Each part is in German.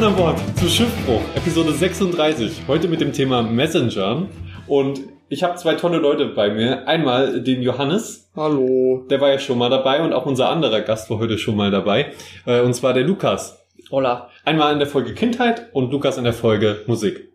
Mann an Bord zu Schiffbruch, Episode 36. Heute mit dem Thema Messenger. Und ich habe zwei tolle Leute bei mir. Einmal den Johannes. Hallo. Der war ja schon mal dabei und auch unser anderer Gast war heute schon mal dabei. Äh, Und zwar der Lukas. Hola. Einmal in der Folge Kindheit und Lukas in der Folge Musik.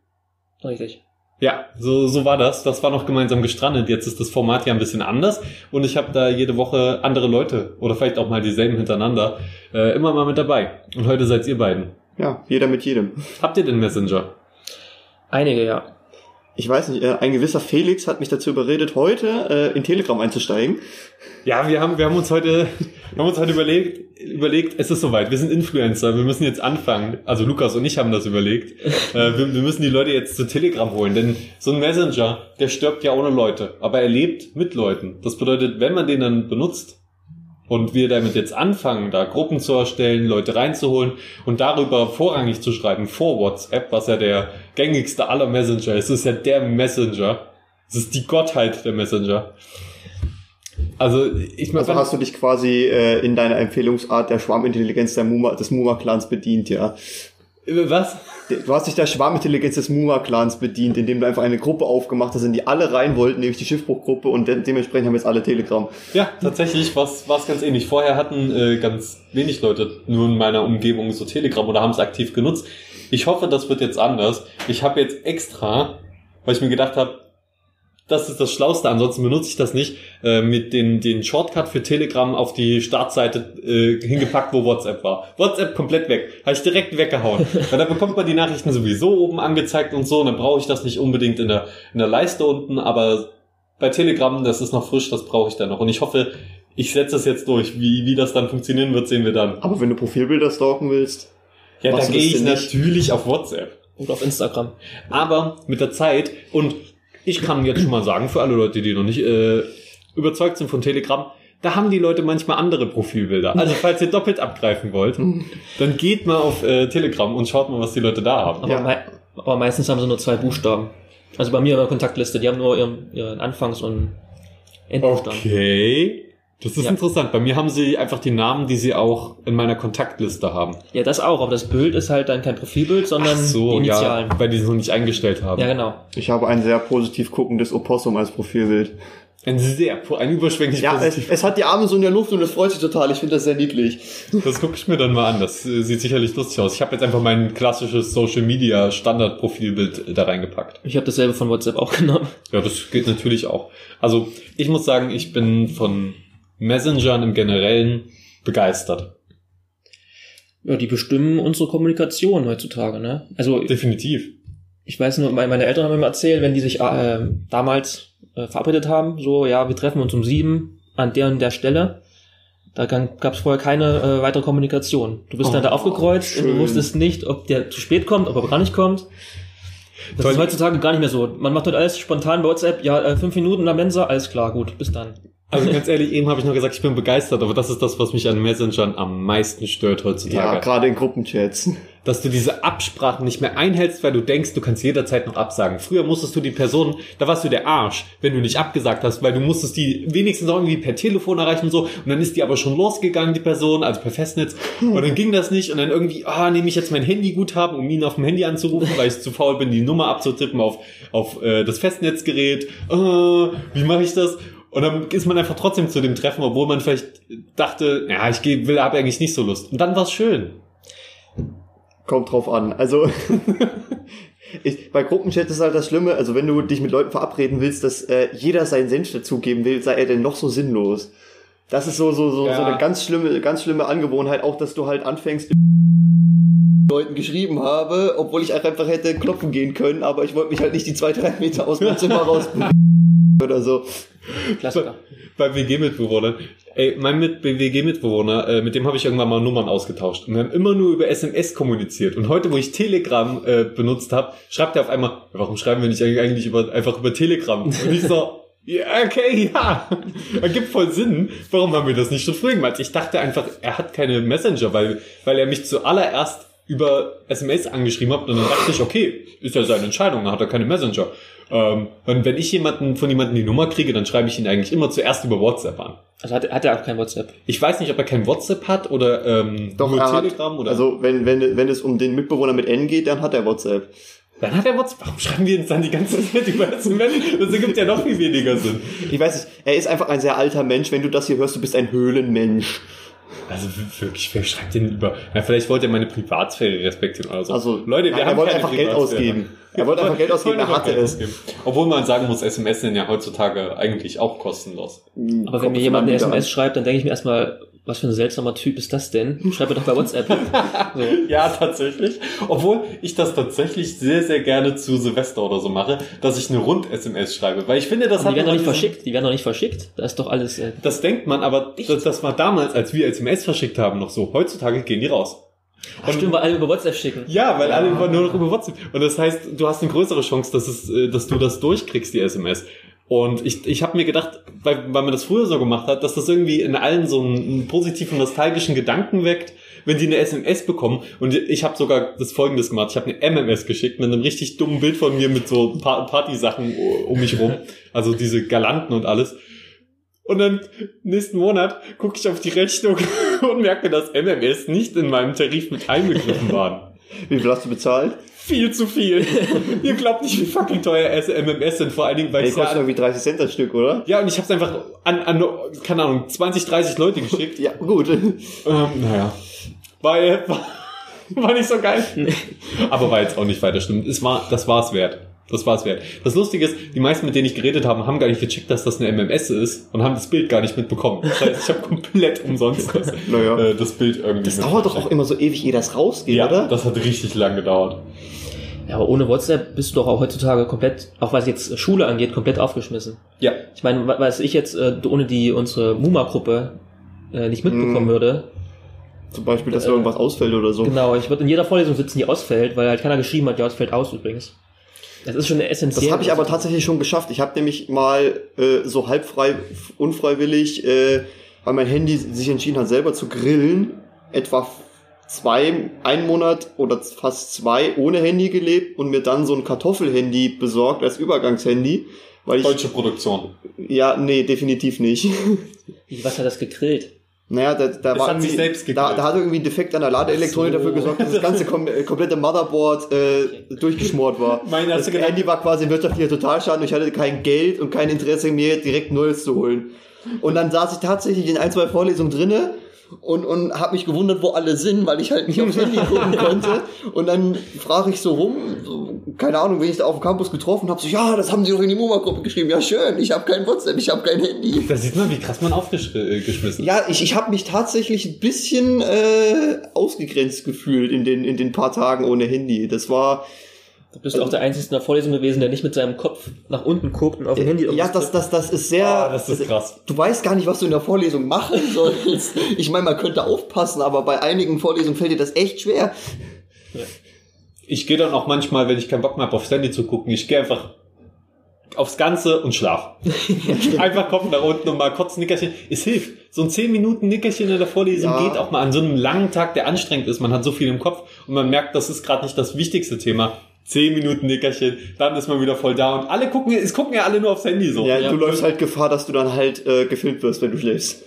Richtig. Ja, so, so war das. Das war noch gemeinsam gestrandet. Jetzt ist das Format ja ein bisschen anders und ich habe da jede Woche andere Leute oder vielleicht auch mal dieselben hintereinander äh, immer mal mit dabei. Und heute seid ihr beiden. Ja, jeder mit jedem. Habt ihr den Messenger? Einige, ja. Ich weiß nicht, äh, ein gewisser Felix hat mich dazu überredet, heute äh, in Telegram einzusteigen. Ja, wir haben, wir haben uns heute, wir haben uns heute überlegt, überlegt, es ist soweit, wir sind Influencer, wir müssen jetzt anfangen. Also Lukas und ich haben das überlegt. Äh, wir, wir müssen die Leute jetzt zu Telegram holen, denn so ein Messenger, der stirbt ja ohne Leute, aber er lebt mit Leuten. Das bedeutet, wenn man den dann benutzt und wir damit jetzt anfangen, da Gruppen zu erstellen, Leute reinzuholen und darüber vorrangig zu schreiben vor WhatsApp, was ja der gängigste aller Messenger ist, es ist ja der Messenger. Es ist die Gottheit der Messenger. Also ich meine, Also hast du dich quasi äh, in deiner Empfehlungsart der Schwarmintelligenz der Muma, des Muma-Clans bedient, ja. was? Du hast dich der Schwarmintelligenz des Muma-Clans bedient, indem du einfach eine Gruppe aufgemacht hast, in die alle rein wollten, nämlich die Schiffbruchgruppe und de dementsprechend haben jetzt alle Telegram. Ja, tatsächlich war es ganz ähnlich. Vorher hatten äh, ganz wenig Leute nur in meiner Umgebung so Telegram oder haben es aktiv genutzt. Ich hoffe, das wird jetzt anders. Ich habe jetzt extra, weil ich mir gedacht habe, das ist das Schlauste, ansonsten benutze ich das nicht, äh, mit den, den Shortcut für Telegram auf die Startseite äh, hingepackt, wo WhatsApp war. WhatsApp komplett weg. Habe ich direkt weggehauen. Weil da bekommt man die Nachrichten sowieso oben angezeigt und so, und dann brauche ich das nicht unbedingt in der, in der Leiste unten, aber bei Telegram, das ist noch frisch, das brauche ich dann noch. Und ich hoffe, ich setze das jetzt durch. Wie, wie das dann funktionieren wird, sehen wir dann. Aber wenn du Profilbilder stalken willst, Ja, da gehe ich denn nicht? natürlich auf WhatsApp. Und auf Instagram. Aber mit der Zeit, und ich kann jetzt schon mal sagen, für alle Leute, die noch nicht äh, überzeugt sind von Telegram, da haben die Leute manchmal andere Profilbilder. Also falls ihr doppelt abgreifen wollt, dann geht mal auf äh, Telegram und schaut mal, was die Leute da haben. Aber, Ja. mei aber meistens haben sie nur zwei Buchstaben. Also bei mir in der Kontaktliste, die haben nur ihren, ihren Anfangs- und Endbuchstaben. Okay. Das ist Ja. interessant. Bei mir haben sie einfach die Namen, die sie auch in meiner Kontaktliste haben. Ja, das auch, aber das Bild ist halt dann kein Profilbild, sondern die ja, Initialen. weil die es noch nicht eingestellt haben. Ja, genau. ich habe ein sehr positiv guckendes Opossum als Profilbild. Ein sehr, ein überschwänglich Ja, es, positiv. es hat die Arme so in der Luft und es freut sich total. Ich finde das sehr niedlich. Das gucke ich mir dann mal an. Das äh, sieht sicherlich lustig aus. Ich habe jetzt einfach mein klassisches Social Media Standard-Profilbild äh, da reingepackt. Ich habe dasselbe von WhatsApp auch genommen. Ja, das geht natürlich auch. Also ich muss sagen, ich bin von Messengern im Generellen begeistert. Ja, die bestimmen unsere Kommunikation heutzutage, ne? Also Definitiv. ich weiß nur, meine Eltern haben mir erzählt, wenn die sich äh, damals äh, verabredet haben, so, ja, wir treffen uns um sieben an der und der Stelle. Da gab es vorher keine äh, weitere Kommunikation. Du bist Oh, dann da aufgekreuzt und schön. du wusstest nicht, ob der zu spät kommt, ob er gar nicht kommt. Das Toll. ist heutzutage gar nicht mehr so. Man macht dort alles spontan bei WhatsApp, ja, äh, fünf Minuten in der Mensa, alles klar, gut, bis dann. Also ganz ehrlich, eben habe ich noch gesagt, ich bin begeistert, aber das ist das, was mich an Messengern am meisten stört Ja, heutzutage. gerade in Gruppenchats. dass du diese Absprachen nicht mehr einhältst, weil du denkst, du kannst jederzeit noch absagen. Früher musstest du die Person, da warst du der Arsch, wenn du nicht abgesagt hast, weil du musstest die wenigstens auch irgendwie per Telefon erreichen und so. Und dann ist die aber schon losgegangen, die Person, also per Festnetz. Und dann ging das nicht. Und dann irgendwie, ah, nehme ich jetzt mein Handyguthaben, um ihn auf dem Handy anzurufen, weil ich zu faul bin, die Nummer abzutippen auf, auf äh, das Festnetzgerät. Äh, wie mache ich das? Und dann ist man einfach trotzdem zu dem Treffen, obwohl man vielleicht dachte, ja, ich geh, will, habe eigentlich nicht so Lust. Und dann war's schön. Kommt drauf an. Also ich, bei Gruppenchat ist halt das Schlimme, also wenn du dich mit Leuten verabreden willst, dass äh, jeder seinen Senf dazugeben will, sei er denn noch so sinnlos. Das ist so so so, Ja. so eine ganz schlimme ganz schlimme Angewohnheit, auch dass du halt anfängst Leuten geschrieben habe, obwohl ich einfach hätte klopfen gehen können, aber ich wollte mich halt nicht die zwei drei Meter aus meinem Zimmer raus oder so. Klassiker. bei WG-Mitbewohnern. Ey, mein mit WG-Mitbewohner, äh, mit dem habe ich irgendwann mal Nummern ausgetauscht. Und wir haben immer nur über SMS kommuniziert. Und heute, wo ich Telegram äh, benutzt habe, schreibt er auf einmal, warum schreiben wir nicht eigentlich über, einfach über Telegram? Und ich so, ja, okay, ja. Ergibt voll Sinn. Warum haben wir das nicht schon früher gemacht? Ich dachte einfach, er hat keine Messenger, weil, weil er mich zuallererst über SMS angeschrieben hat. Und dann dachte ich, okay, ist ja seine Entscheidung, dann hat er keine Messenger. Ähm, und wenn ich jemanden von jemandem die Nummer kriege, dann schreibe ich ihn eigentlich immer zuerst über WhatsApp an. Also hat, hat er auch kein WhatsApp. Ich weiß nicht, ob er kein WhatsApp hat oder ähm, Doch, nur Telegram hat, oder. also wenn, wenn, wenn es um den Mitbewohner mit N geht, dann hat er WhatsApp. dann hat er WhatsApp. Warum schreiben wir uns dann die ganze Zeit über SMS? Das ergibt ja noch viel weniger Sinn. Ich weiß nicht, er ist einfach ein sehr alter Mensch. Wenn du das hier hörst, du bist ein Höhlenmensch. Also wirklich, wer schreibt denn über? Na, vielleicht wollte er meine Privatsphäre respektieren oder so. Also, Leute, wir nein, haben er wollte einfach Geld ausgeben. Er wollte einfach Geld ausgeben, er hatte es. Obwohl man sagen muss, SMS sind ja heutzutage eigentlich auch kostenlos. Aber wenn mir jemand eine SMS schreibt, dann denke ich mir erstmal, was für ein seltsamer Typ ist das denn? Schreib mir doch bei WhatsApp. so. Ja, tatsächlich. Obwohl ich das tatsächlich sehr, sehr gerne zu Silvester oder so mache, dass ich eine Rund-SMS schreibe. Weil ich finde, das Aber die hat werden doch nicht verschickt. Die werden doch nicht verschickt. Da ist doch alles. Äh, Das denkt man, aber das, das war damals, als wir SMS verschickt haben, noch so. Heutzutage gehen die raus. Ach, stimmt, weil alle über WhatsApp schicken. Ja, weil alle immer nur noch über WhatsApp. Und das heißt, du hast eine größere Chance, dass, es, äh, dass du das durchkriegst, die SMS. Und ich, ich habe mir gedacht, weil, weil man das früher so gemacht hat, dass das irgendwie in allen so einen, einen positiven, nostalgischen Gedanken weckt, wenn die eine SMS bekommen. Und ich habe sogar das Folgendes gemacht. Ich habe eine MMS geschickt mit einem richtig dummen Bild von mir mit so Pa- Partysachen um mich rum. Also diese Galanten und alles. Und dann nächsten Monat gucke ich auf die Rechnung und merke, dass MMS nicht in meinem Tarif mit einbegriffen waren. Wie viel hast du bezahlt? Viel zu viel. Ihr glaubt nicht, wie fucking teuer MMS sind, vor allen Dingen, weil Ey, ich kostet ja, irgendwie 30 Cent das Stück, oder? ja, und ich habe es einfach an, an, keine Ahnung, 20, 30 Leute geschickt. Ja, gut. ähm, naja. Weil, war, war nicht so geil. Aber war jetzt auch nicht weiter schlimm. Es war, das war es wert. Das war es wert. Das Lustige ist, die meisten, mit denen ich geredet habe, haben gar nicht gecheckt, dass das eine MMS ist und haben das Bild gar nicht mitbekommen. Das heißt, ich habe komplett umsonst das, Naja. äh, das Bild irgendwie. Das dauert doch auch immer so ewig, ehe das rausgeht, Ja, oder? das hat richtig lang gedauert. Ja, aber ohne WhatsApp bist du doch auch heutzutage komplett, auch was jetzt Schule angeht, komplett aufgeschmissen. Ja. Ich meine, wa- was ich jetzt äh, ohne die unsere Muma-Gruppe äh, nicht mitbekommen Mm. würde. Zum Beispiel, dass Äh, irgendwas ausfällt oder so. Genau, ich würde in jeder Vorlesung sitzen, die ausfällt, weil halt keiner geschrieben hat, ja, es fällt aus übrigens. Das ist schon essentiell. Das habe ich aber tatsächlich schon geschafft. Ich habe nämlich mal äh, so halb frei, unfreiwillig, äh, weil mein Handy sich entschieden hat, selber zu grillen, etwa zwei, ein Monat oder fast zwei ohne Handy gelebt und mir dann so ein Kartoffelhandy besorgt als Übergangshandy. Weil ich, Deutsche Produktion. ja, nee, definitiv nicht. Wie, was hat das gegrillt? Naja, da, da war hat sich selbst da, da hat irgendwie ein Defekt an der Ladeelektronik so. dafür gesorgt, dass das ganze kom äh, komplette Motherboard äh, durchgeschmort war. Meine, hast das gedacht- Handy war quasi ein wirtschaftlicher Totalschaden und ich hatte kein Geld und kein Interesse, mir direkt Neues zu holen. Und dann saß ich tatsächlich in ein, zwei Vorlesungen drinne und, und habe mich gewundert, wo alle sind, weil ich halt nicht aufs Handy gucken konnte. Und dann frage ich so rum, so, keine Ahnung, wen ich da auf dem Campus getroffen habe, so, ja, das haben sie doch in die MoMA-Gruppe geschrieben. Ja, schön, ich habe kein WhatsApp, ich habe kein Handy. Da sieht man, wie krass man aufgeschmissen ist. Ja, ich, ich habe mich tatsächlich ein bisschen äh, ausgegrenzt gefühlt in den, in den paar Tagen ohne Handy. Das war, Du bist auch der Einzige in der Vorlesung gewesen, der nicht mit seinem Kopf nach unten guckt und auf dem Handy ja, das, das, das ist sehr... Ah, das ist krass. Du weißt gar nicht, was du in der Vorlesung machen sollst. Ich meine, man könnte aufpassen, aber bei einigen Vorlesungen fällt dir das echt schwer. Ich gehe dann auch manchmal, wenn ich keinen Bock mehr habe, aufs Handy zu gucken, ich gehe einfach aufs Ganze und schlaf. einfach Kopf nach unten und mal kurz ein Nickerchen. Es hilft. So ein 10 Minuten Nickerchen in der Vorlesung Ja. geht auch mal an so einem langen Tag, der anstrengend ist. Man hat so viel im Kopf und man merkt, das ist gerade nicht das wichtigste Thema. 10 Minuten Nickerchen, dann ist man wieder voll da und alle gucken, es gucken ja alle nur aufs Handy so. Ja, Ja. du läufst halt Gefahr, dass du dann halt äh, gefilmt wirst, wenn du schläfst.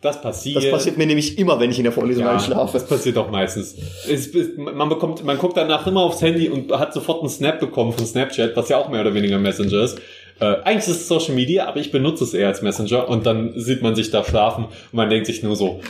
Das passiert. Das passiert mir nämlich immer, wenn ich in der Vorlesung Ja, einschlafe. das passiert auch meistens. Es, man bekommt, man guckt danach immer aufs Handy und hat sofort einen Snap bekommen von Snapchat, was ja auch mehr oder weniger Messenger ist. Äh, eigentlich ist es Social Media, aber ich benutze es eher als Messenger und dann sieht man sich da schlafen und man denkt sich nur so,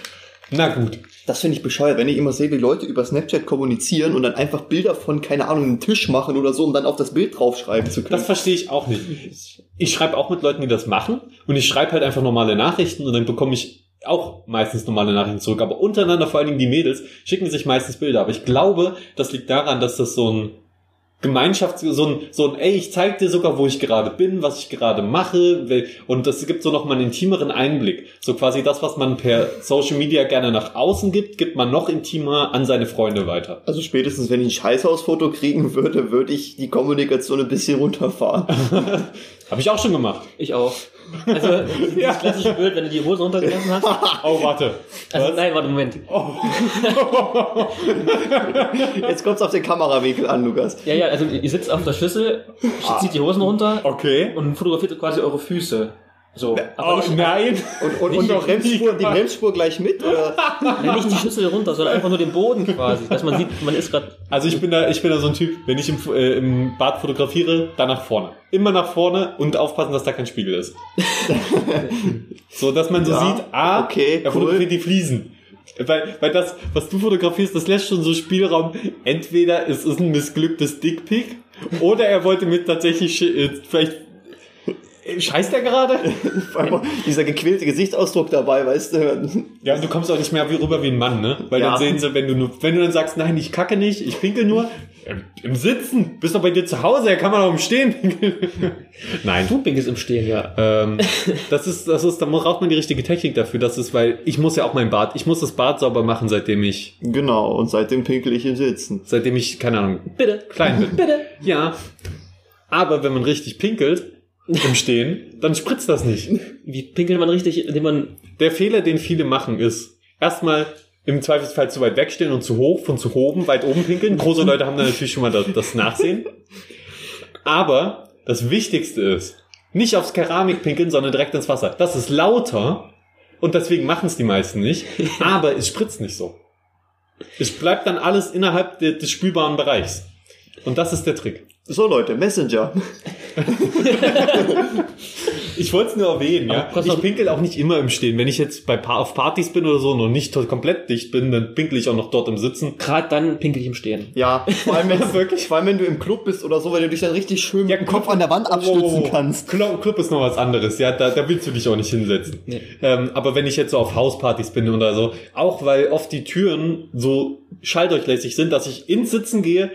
na gut. Das finde ich bescheuert, wenn ich immer sehe, wie Leute über Snapchat kommunizieren und dann einfach Bilder von, keine Ahnung, einem Tisch machen oder so, um dann auf das Bild draufschreiben zu können. Das verstehe ich auch nicht. Ich schreibe auch mit Leuten, die das machen und ich schreibe halt einfach normale Nachrichten und dann bekomme ich auch meistens normale Nachrichten zurück, aber untereinander, vor allen Dingen die Mädels, schicken sich meistens Bilder. Aber ich glaube, das liegt daran, dass das so ein Gemeinschafts-, so ein, so ein, ey, ich zeig dir sogar, wo ich gerade bin, was ich gerade mache, und das gibt so nochmal einen intimeren Einblick. So quasi das, was man per Social Media gerne nach außen gibt, gibt man noch intimer an seine Freunde weiter. also spätestens, wenn ich ein Scheißhausfoto kriegen würde, würde ich die Kommunikation ein bisschen runterfahren. Habe ich auch schon gemacht. Ich auch. Also, dieses klassische Bild, wenn du die Hose runtergelassen hast. Oh, warte. Also, Was? nein, warte, Moment. Jetzt kommt's auf den Kamerawinkel an, Lukas. Ja, ja, also ihr sitzt auf der Schüssel, zieht die Hosen runter Okay. und fotografiert quasi eure Füße. So. Aber Oh, nicht, nein. Und, und, und noch Bremsspur, die Bremsspur gleich mit? Oder? nein, nicht die Schüssel runter, sondern einfach nur den Boden quasi. Dass man sieht, man ist gerade. Also ich bin da, ich bin da so ein Typ, wenn ich im, äh, im Bad fotografiere, dann nach vorne. Immer nach vorne und aufpassen, dass da kein Spiegel ist. so, dass man so Ja, sieht, ah, okay, er cool. fotografiert die Fliesen. Weil, weil das, was du fotografierst, das lässt schon so Spielraum. Entweder es ist ein missglücktes Dickpick oder er wollte mit tatsächlich äh, vielleicht scheißt er gerade? Vor allem dieser gequälte Gesichtsausdruck dabei, weißt du? Ja, und du kommst auch nicht mehr wie rüber wie ein Mann, ne? Weil Ja. dann sehen sie, wenn du nur, wenn du dann sagst, nein, ich kacke nicht, ich pinkel nur, im, im Sitzen, bist doch bei dir zu Hause, er kann man auch im Stehen pinkeln. nein. Du pinkst im Stehen, ja. Ähm, das ist, das ist, da braucht man die richtige Technik dafür. Das ist, weil ich muss ja auch mein Bad, ich muss das Bad sauber machen, seitdem ich, Genau, und seitdem pinkel ich im Sitzen. seitdem ich, keine Ahnung, Bitte. klein bin. Bitte. Ja. Aber wenn man richtig pinkelt, im Stehen, dann spritzt das nicht. Wie pinkelt man richtig, indem man. Der Fehler, den viele machen, ist erstmal im Zweifelsfall zu weit wegstehen und zu hoch, von zu oben, weit oben pinkeln. Große Leute haben da natürlich schon mal das, das Nachsehen. Aber das Wichtigste ist, nicht aufs Keramik pinkeln, sondern direkt ins Wasser. Das ist lauter und deswegen machen es die meisten nicht. Aber es spritzt nicht so. Es bleibt dann alles innerhalb de- des spülbaren Bereichs. Und das ist der Trick. So Leute, Messenger. Ich wollte es nur erwähnen, ja. Ich pinkel auch nicht immer im Stehen. Wenn ich jetzt bei pa auf Partys bin oder so und noch nicht komplett dicht bin, dann pinkel ich auch noch dort im Sitzen. Gerade dann pinkel ich im Stehen. Ja, vor allem, wenn, wirklich? vor allem wenn du im Club bist oder so, weil du dich dann richtig schön mit dem Kopf an der Wand abstützen Oh, kannst. Club, Club ist noch was anderes, ja, da, da willst du dich auch nicht hinsetzen. Nee. Ähm, aber wenn ich jetzt so auf Hauspartys bin oder so, auch weil oft die Türen so schalldurchlässig sind, dass ich ins Sitzen gehe,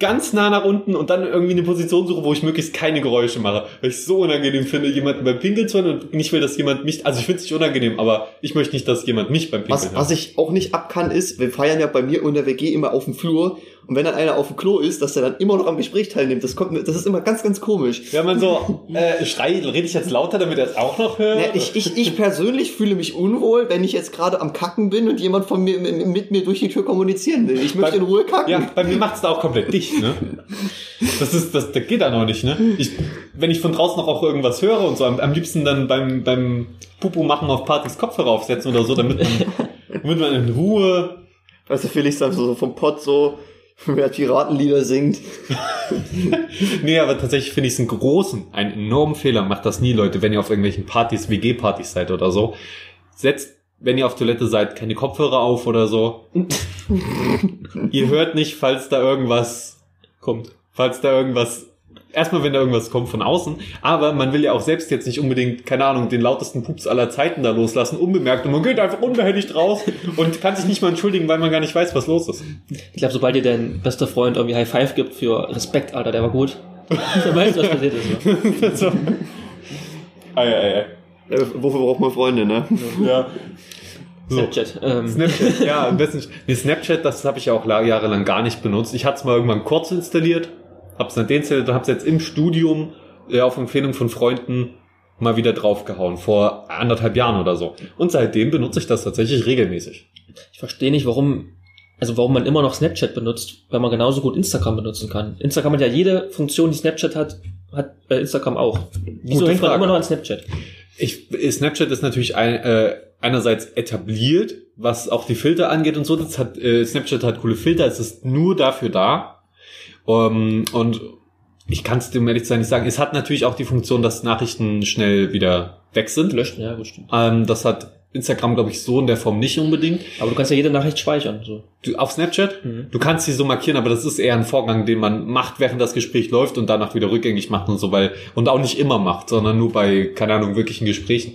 ganz nah nach unten und dann irgendwie eine Position suche, wo ich möglichst keine Geräusche mache. Weil ich es so unangenehm finde, jemanden beim Pinkeln zu hören und nicht will, dass jemand mich, also ich finde es nicht unangenehm, aber ich möchte nicht, dass jemand mich beim Pinkeln Was, hört. was ich auch nicht abkann ist, wir feiern ja bei mir in der WG immer auf dem Flur und wenn dann einer auf dem Klo ist, dass der dann immer noch am Gespräch teilnimmt, das kommt das ist immer ganz, ganz komisch. Wenn man so, äh, schrei, rede ich jetzt lauter, damit er es auch noch hört? Ja, ich, ich, ich persönlich fühle mich unwohl, wenn ich jetzt gerade am Kacken bin und jemand von mir mit, mir durch die Tür kommunizieren will. Ich möchte Bei- in Ruhe kacken. Ja, bei mir macht's da auch komplett dicht, ne? Das ist, das, das geht dann auch nicht, ne? Ich, wenn ich von draußen noch auch irgendwas höre und so, am, am liebsten dann beim, beim Pupu machen auf Partys Kopfhörer aufsetzen oder so, damit man, damit man in Ruhe, Weißt du, Felix dann so vom Pott so, wer Piratenlieder singt. nee, aber tatsächlich finde ich es einen großen, einen enormen Fehler. Macht das nie, Leute, wenn ihr auf irgendwelchen Partys, WG-Partys seid oder so. Setzt, wenn ihr auf Toilette seid, keine Kopfhörer auf oder so. ihr hört nicht, falls da irgendwas Kommt. falls da irgendwas, erstmal wenn da irgendwas kommt von außen, aber man will ja auch selbst jetzt nicht unbedingt, keine Ahnung, den lautesten Pups aller Zeiten da loslassen, unbemerkt und man geht einfach unbehelligt raus und kann sich nicht mal entschuldigen, weil man gar nicht weiß, was los ist. Ich glaube, sobald dir dein bester Freund irgendwie High Five gibt für Respekt, Alter, der war gut. Dann weißt du, was passiert ist. Ja. so. Ei, ei, ei. Äh, wofür braucht man Freunde, ne? Ja. So. Snapchat. Ähm, Snapchat, ja, am besten. Nee, Snapchat, das habe ich ja auch la- jahrelang gar nicht benutzt. Ich hatte es mal irgendwann kurz installiert, hab's dann deinstalliert und hab's jetzt im Studium äh, auf Empfehlung von Freunden mal wieder draufgehauen, vor anderthalb Jahren oder so. Und seitdem benutze ich das tatsächlich regelmäßig. ich verstehe nicht, warum, also warum man immer noch Snapchat benutzt, weil man genauso gut Instagram benutzen kann. Instagram hat ja jede Funktion, die Snapchat hat, hat äh, Instagram auch. Wieso hilft man immer noch an Snapchat? Ich, Snapchat ist natürlich ein, äh, einerseits etabliert, was auch die Filter angeht und so. Das hat, äh, Snapchat hat coole Filter, es ist nur dafür da. Um, und ich kann es dir ehrlich sein nicht sagen. Es hat natürlich auch die Funktion, dass Nachrichten schnell wieder weg sind. Löschen, ja, gut, stimmt. Ähm, das hat Instagram, glaube ich, so in der Form nicht unbedingt. Aber du kannst ja jede Nachricht speichern, so. Du, auf Snapchat, Mhm. du kannst sie so markieren, aber das ist eher ein Vorgang, den man macht, während das Gespräch läuft und danach wieder rückgängig macht und so, weil, und auch nicht immer macht, sondern nur bei, keine Ahnung, wirklichen Gesprächen.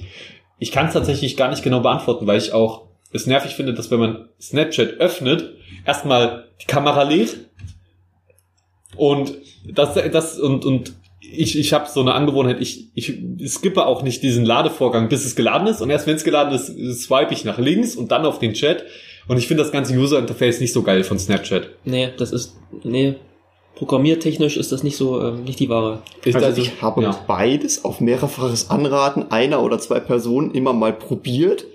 Ich kann es tatsächlich gar nicht genau beantworten, weil ich auch es nervig finde, dass wenn man Snapchat öffnet, erstmal die Kamera lädt und das, das und, und ich, ich habe so eine Angewohnheit, ich, ich skippe auch nicht diesen Ladevorgang, bis es geladen ist und erst wenn es geladen ist, swipe ich nach links und dann auf den Chat und ich finde das ganze User-Interface nicht so geil von Snapchat. Nee, das ist, nee. programmiertechnisch ist das nicht so, ähm, nicht die Ware. Ich, Also ich habe ja. beides auf mehrfaches Anraten einer oder zwei Personen immer mal probiert,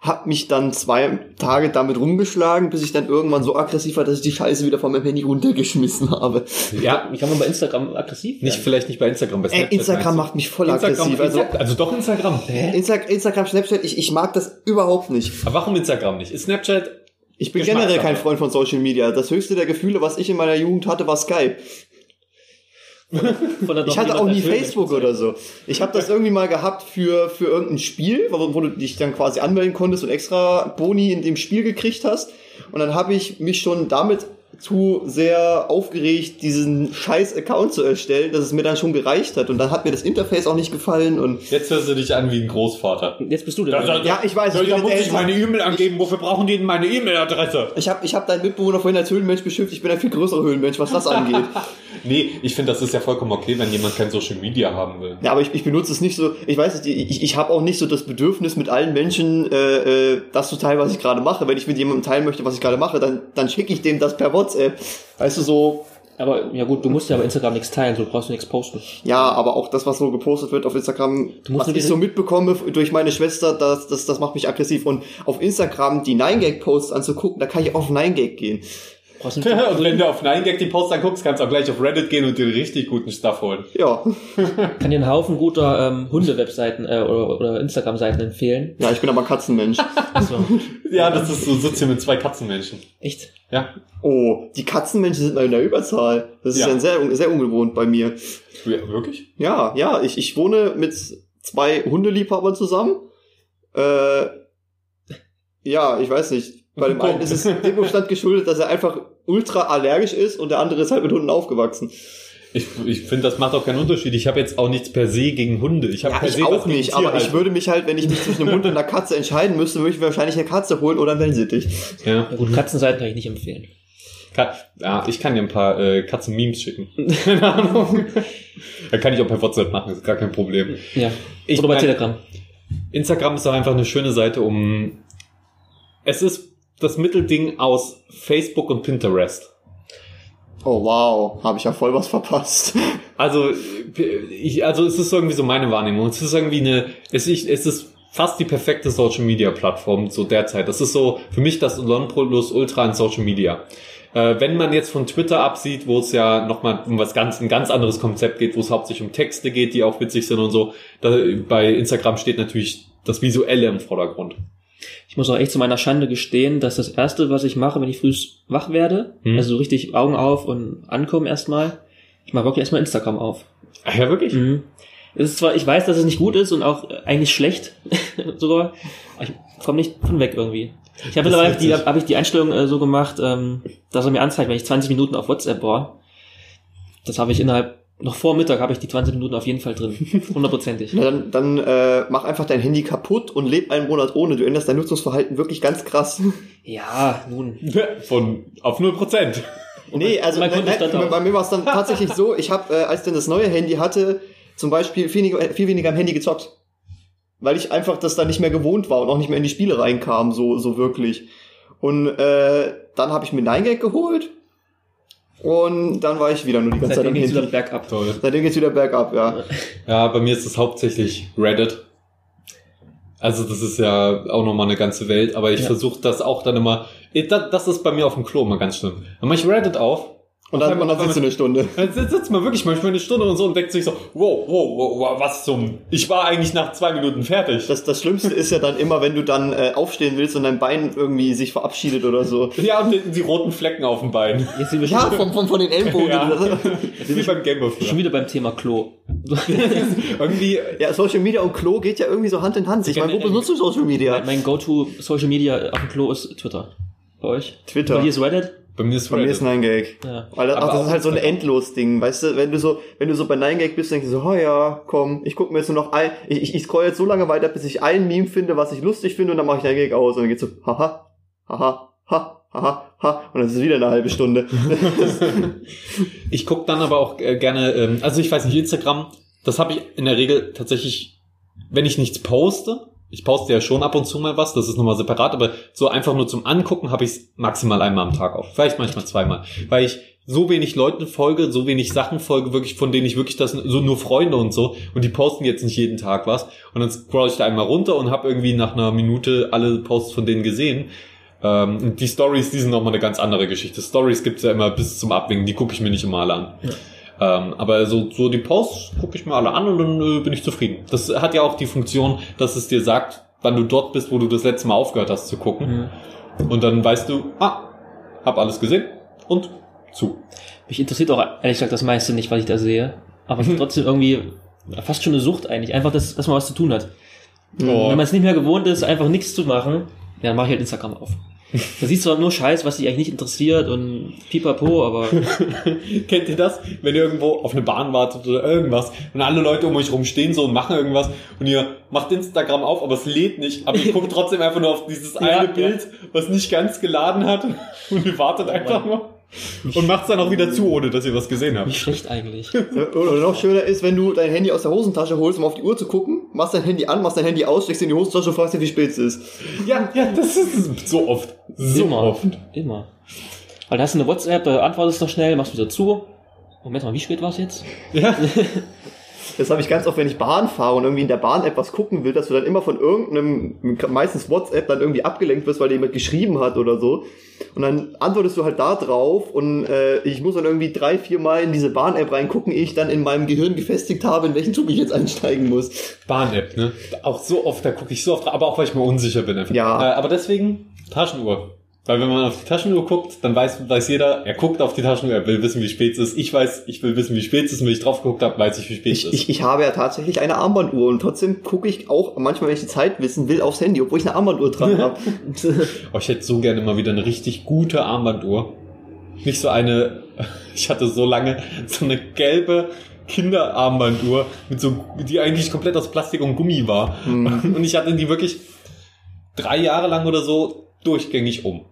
hab mich dann zwei Tage damit rumgeschlagen, bis ich dann irgendwann so aggressiv war, dass ich die Scheiße wieder von meinem Handy runtergeschmissen habe. ja, Wie kann man bei Instagram aggressiv nicht vielleicht nicht bei Instagram, bei Snapchat Instagram meinst du? macht mich voll Instagram, aggressiv. Also also, doch Instagram. Insta Instagram, Snapchat, ich, ich mag das überhaupt nicht. Aber warum Instagram nicht? Ist Snapchat Ich bin generell kein Freund von Social Media. Das höchste der Gefühle, was ich in meiner Jugend hatte, war Skype. Von der Ich hatte auch nie Facebook oder so. Ich habe das irgendwie mal gehabt für, für irgendein Spiel, wo, wo du dich dann quasi anmelden konntest und extra Boni in dem Spiel gekriegt hast. Und dann habe ich mich schon damit zu sehr aufgeregt, diesen scheiß Account zu erstellen, dass es mir dann schon gereicht hat. Und dann hat mir das Interface auch nicht gefallen. Und Jetzt hörst du dich an wie ein Großvater. Jetzt bist du der. Da- da- ja, ich weiß, Da, ich da muss ich meine E-Mail angeben. Wofür brauchen die denn meine E-Mail-Adresse? ich habe ich hab deinen Mitbewohner vorhin als Höhlenmensch beschimpft. Ich bin ein viel größerer Höhlenmensch, was das angeht. Nee, ich finde, das ist ja vollkommen okay, wenn jemand kein Social Media haben will. Ja, aber ich, ich benutze es nicht so, ich weiß nicht, ich, ich habe auch nicht so das Bedürfnis mit allen Menschen äh, äh, das zu teilen, was ich gerade mache. Wenn ich mit jemandem teilen möchte, was ich gerade mache, dann, dann schicke ich dem das per WhatsApp. Weißt du, so, Aber ja gut, du musst ja bei Instagram nichts teilen, so du brauchst du nichts posten. ja, aber auch das, was so gepostet wird auf Instagram, Du musst was ich so mitbekomme durch meine Schwester, das, das, das macht mich aggressiv. Und auf Instagram die 9gag-Posts anzugucken, da kann ich auf 9gag gehen. Und wenn du auf 9gag die Post anguckst, kannst du auch gleich auf Reddit gehen und dir richtig guten Stuff holen. Ja, kann dir einen Haufen guter ähm, Hunde-Webseiten äh, oder, oder Instagram-Seiten empfehlen. ja, ich bin aber Katzenmensch. Also, Ja, das ist so, sitzt hier mit zwei Katzenmenschen. echt? Ja. Oh, die Katzenmenschen sind in der Überzahl. Das ist Ja. ja sehr, sehr ungewohnt bei mir. ja wirklich? Ja, ja, ich, ich wohne mit zwei Hundeliebhabern zusammen. Äh, ja, ich weiß nicht. Bei dem einen ist es dem Umstand geschuldet, dass er einfach ultra allergisch ist und der andere ist halt mit Hunden aufgewachsen. Ich, ich finde, das macht auch keinen Unterschied. Ich habe jetzt auch nichts per se gegen Hunde. Ich habe Ja, per ich se auch nicht, aber ich würde mich halt, wenn ich mich zwischen einem Hund und einer Katze entscheiden müsste, würde ich mir wahrscheinlich eine Katze holen oder einen Wellensittich. Ja. Ja gut, Katzenseiten kann ich nicht empfehlen. Ka ja, ich kann dir ein paar äh, Katzen-Memes schicken. Keine Ahnung. Da kann ich auch per WhatsApp machen, ist gar kein Problem. Ja. Ich oder bei mein- Telegram. Instagram ist auch einfach eine schöne Seite, um. Es ist das Mittelding aus Facebook und Pinterest. Oh wow, habe ich ja voll was verpasst. Also, ich, also es ist irgendwie so meine Wahrnehmung. Es ist irgendwie eine, es ist, es ist fast die perfekte Social Media Plattform so derzeit. Das ist so für mich das Nonplusultra in Social Media. Äh, wenn man jetzt von Twitter absieht, wo es ja nochmal um was ganz, ein ganz anderes Konzept geht, wo es hauptsächlich um Texte geht, die auch witzig sind und so, da, bei Instagram steht natürlich das Visuelle im Vordergrund. Ich muss auch echt zu meiner Schande gestehen, dass das erste, was ich mache, wenn ich früh wach werde, Hm. also so richtig Augen auf und ankommen erstmal, ich mache wirklich erstmal Instagram auf. Ach ja, wirklich? Mhm. Es ist zwar, ich weiß, dass es nicht gut ist und auch eigentlich schlecht sogar, aber ich komme nicht von weg irgendwie. Ich habe mittlerweile die, witzig. hab ich die Einstellung äh, so gemacht, ähm, dass er mir anzeigt, wenn ich 20 Minuten auf WhatsApp war. Das habe ich innerhalb, noch vor Mittag habe ich die 20 Minuten auf jeden Fall drin. Hundertprozentig. Na, dann dann äh, mach einfach dein Handy kaputt und leb einen Monat ohne. Du änderst dein Nutzungsverhalten wirklich ganz krass. Ja, nun. Von auf 0%. Nee, also mein nein, nein, bei mir war es dann tatsächlich so, ich habe, äh, als ich dann das neue Handy hatte, zum Beispiel viel, weniger- viel weniger am Handy gezockt. Weil ich einfach das dann nicht mehr gewohnt war und auch nicht mehr in die Spiele reinkam, so, so wirklich. Und äh, dann habe ich mir 9gag geholt und dann war ich wieder nur die ganze Zeit am Seitdem geht's wieder Handy. bergab. Toll. Seitdem geht's wieder bergab, ja. Ja, bei mir ist es hauptsächlich Reddit. Also das ist ja auch nochmal eine ganze Welt, aber ich Ja. versuche das auch dann immer. Eh, Das, das ist bei mir auf dem Klo immer ganz schlimm. Dann mache ich Reddit auf. Und dann, und dann sitzt du eine Stunde. Dann sitzt man wirklich manchmal eine Stunde und so und denkt sich so, wow, wow, wow, wow, was zum. Ich war eigentlich nach zwei Minuten fertig. Das, das Schlimmste ist ja dann immer, wenn du dann äh, aufstehen willst und dein Bein irgendwie sich verabschiedet oder so. ja, und die, die roten Flecken auf dem Bein. Jetzt sind wir Ja, schon, von, von, von den Ellbogen. Ja. Ja. Wie beim Gameboy schon früher. wieder beim Thema Klo. Irgendwie, ja, Social Media und Klo geht ja irgendwie so Hand in Hand. Ich meine, wo benutzt du Social Media? mein mein Go-To Social Media auf dem Klo ist Twitter. Bei euch? Twitter. Bei dir ist Reddit? Bei mir ist Bei mir ist Reddit. 9gag. Ja. Weil das, Aber ach, das ist halt so ein Instagram. Endlos-Ding, weißt du, wenn du so, wenn du so bei 9gag bist, denkst du so, oh ja, komm, ich guck mir jetzt nur noch ein, ich, ich, ich scroll jetzt so lange weiter, bis ich ein Meme finde, was ich lustig finde, und dann mache ich 9gag aus, und dann geht's so, haha, haha, ha, haha, ha, und dann ist es wieder eine halbe Stunde. Ich gucke dann aber auch äh, gerne, ähm, also ich weiß nicht, Instagram, das habe ich in der Regel tatsächlich, wenn ich nichts poste, ich poste ja schon ab und zu mal was, das ist nochmal separat, aber so einfach nur zum Angucken habe ich es maximal einmal am Tag auf. Vielleicht manchmal zweimal. Weil ich so wenig Leuten folge, so wenig Sachen folge, wirklich, von denen ich wirklich das, so nur Freunde und so, und die posten jetzt nicht jeden Tag was. Und dann scroll ich da einmal runter und habe irgendwie nach einer Minute alle Posts von denen gesehen. Ähm, die Stories, die sind nochmal eine ganz andere Geschichte. Stories gibt's ja immer bis zum Abwinken, die gucke ich mir nicht immer alle an. Ähm, aber so, so die Posts gucke ich mir alle an und dann äh, bin ich zufrieden. Das hat ja auch die Funktion, dass es dir sagt, wann du dort bist, wo du das letzte Mal aufgehört hast zu gucken. Und dann weißt du, ah, hab alles gesehen und zu. Mich interessiert auch ehrlich gesagt das meiste nicht, was ich da sehe. Aber es ist trotzdem irgendwie fast schon eine Sucht eigentlich. Einfach, dass, dass man was zu tun hat. Oh. Wenn man es nicht mehr gewohnt ist, einfach nichts zu machen, ja, dann mache ich halt Instagram auf. Da siehst du halt nur Scheiß, was dich eigentlich nicht interessiert und pipapo, aber Kennt ihr das? Wenn ihr irgendwo auf eine Bahn wartet oder irgendwas und alle Leute um euch rum stehen so und machen irgendwas und ihr macht Instagram auf, aber es lädt nicht, aber ihr guckt trotzdem einfach nur auf dieses Ja, eine ja. Bild, was nicht ganz geladen hat und ihr wartet einfach nur und macht es dann auch wieder zu, ohne dass ihr was gesehen wie habt. schlecht eigentlich. Oder noch schöner ist, wenn du dein Handy aus der Hosentasche holst, um auf die Uhr zu gucken, machst dein Handy an, machst dein Handy aus, steckst in die Hosentasche und fragst dir, wie spät es ist. Ja, ja, das ist so oft. So Immer. oft. Immer. Weil da hast du eine WhatsApp, da antwortest du schnell, machst wieder zu. Moment mal, wie spät war es jetzt? Ja. Das habe ich ganz oft, wenn ich Bahn fahre und irgendwie in der Bahn-App was gucken will, dass du dann immer von irgendeinem, meistens WhatsApp, dann irgendwie abgelenkt wirst, weil dir jemand geschrieben hat oder so. Und dann antwortest du halt da drauf und äh, ich muss dann irgendwie drei, vier Mal in diese Bahn-App reingucken, ehe ich dann in meinem Gehirn gefestigt habe, in welchen Zug ich jetzt einsteigen muss. Bahn-App, ne? Auch so oft, da gucke ich so oft, aber auch weil ich mir unsicher bin einfach. Ja. Äh, aber deswegen Taschenuhr. Weil wenn man auf die Taschenuhr guckt, dann weiß, weiß jeder, er guckt auf die Taschenuhr, er will wissen, wie spät es ist. Ich weiß, ich will wissen, wie spät es ist. Und wenn ich drauf geguckt habe, weiß ich, wie spät es ist. ich, ich habe ja tatsächlich eine Armbanduhr und trotzdem gucke ich auch manchmal, wenn ich die Zeit wissen will, aufs Handy, obwohl ich eine Armbanduhr dran habe. Oh, ich hätte so gerne mal wieder eine richtig gute Armbanduhr. Nicht so eine, ich hatte so lange so eine gelbe Kinderarmbanduhr mit so, die eigentlich komplett aus Plastik und Gummi war. Hm. Und ich hatte die wirklich drei Jahre lang oder so durchgängig um.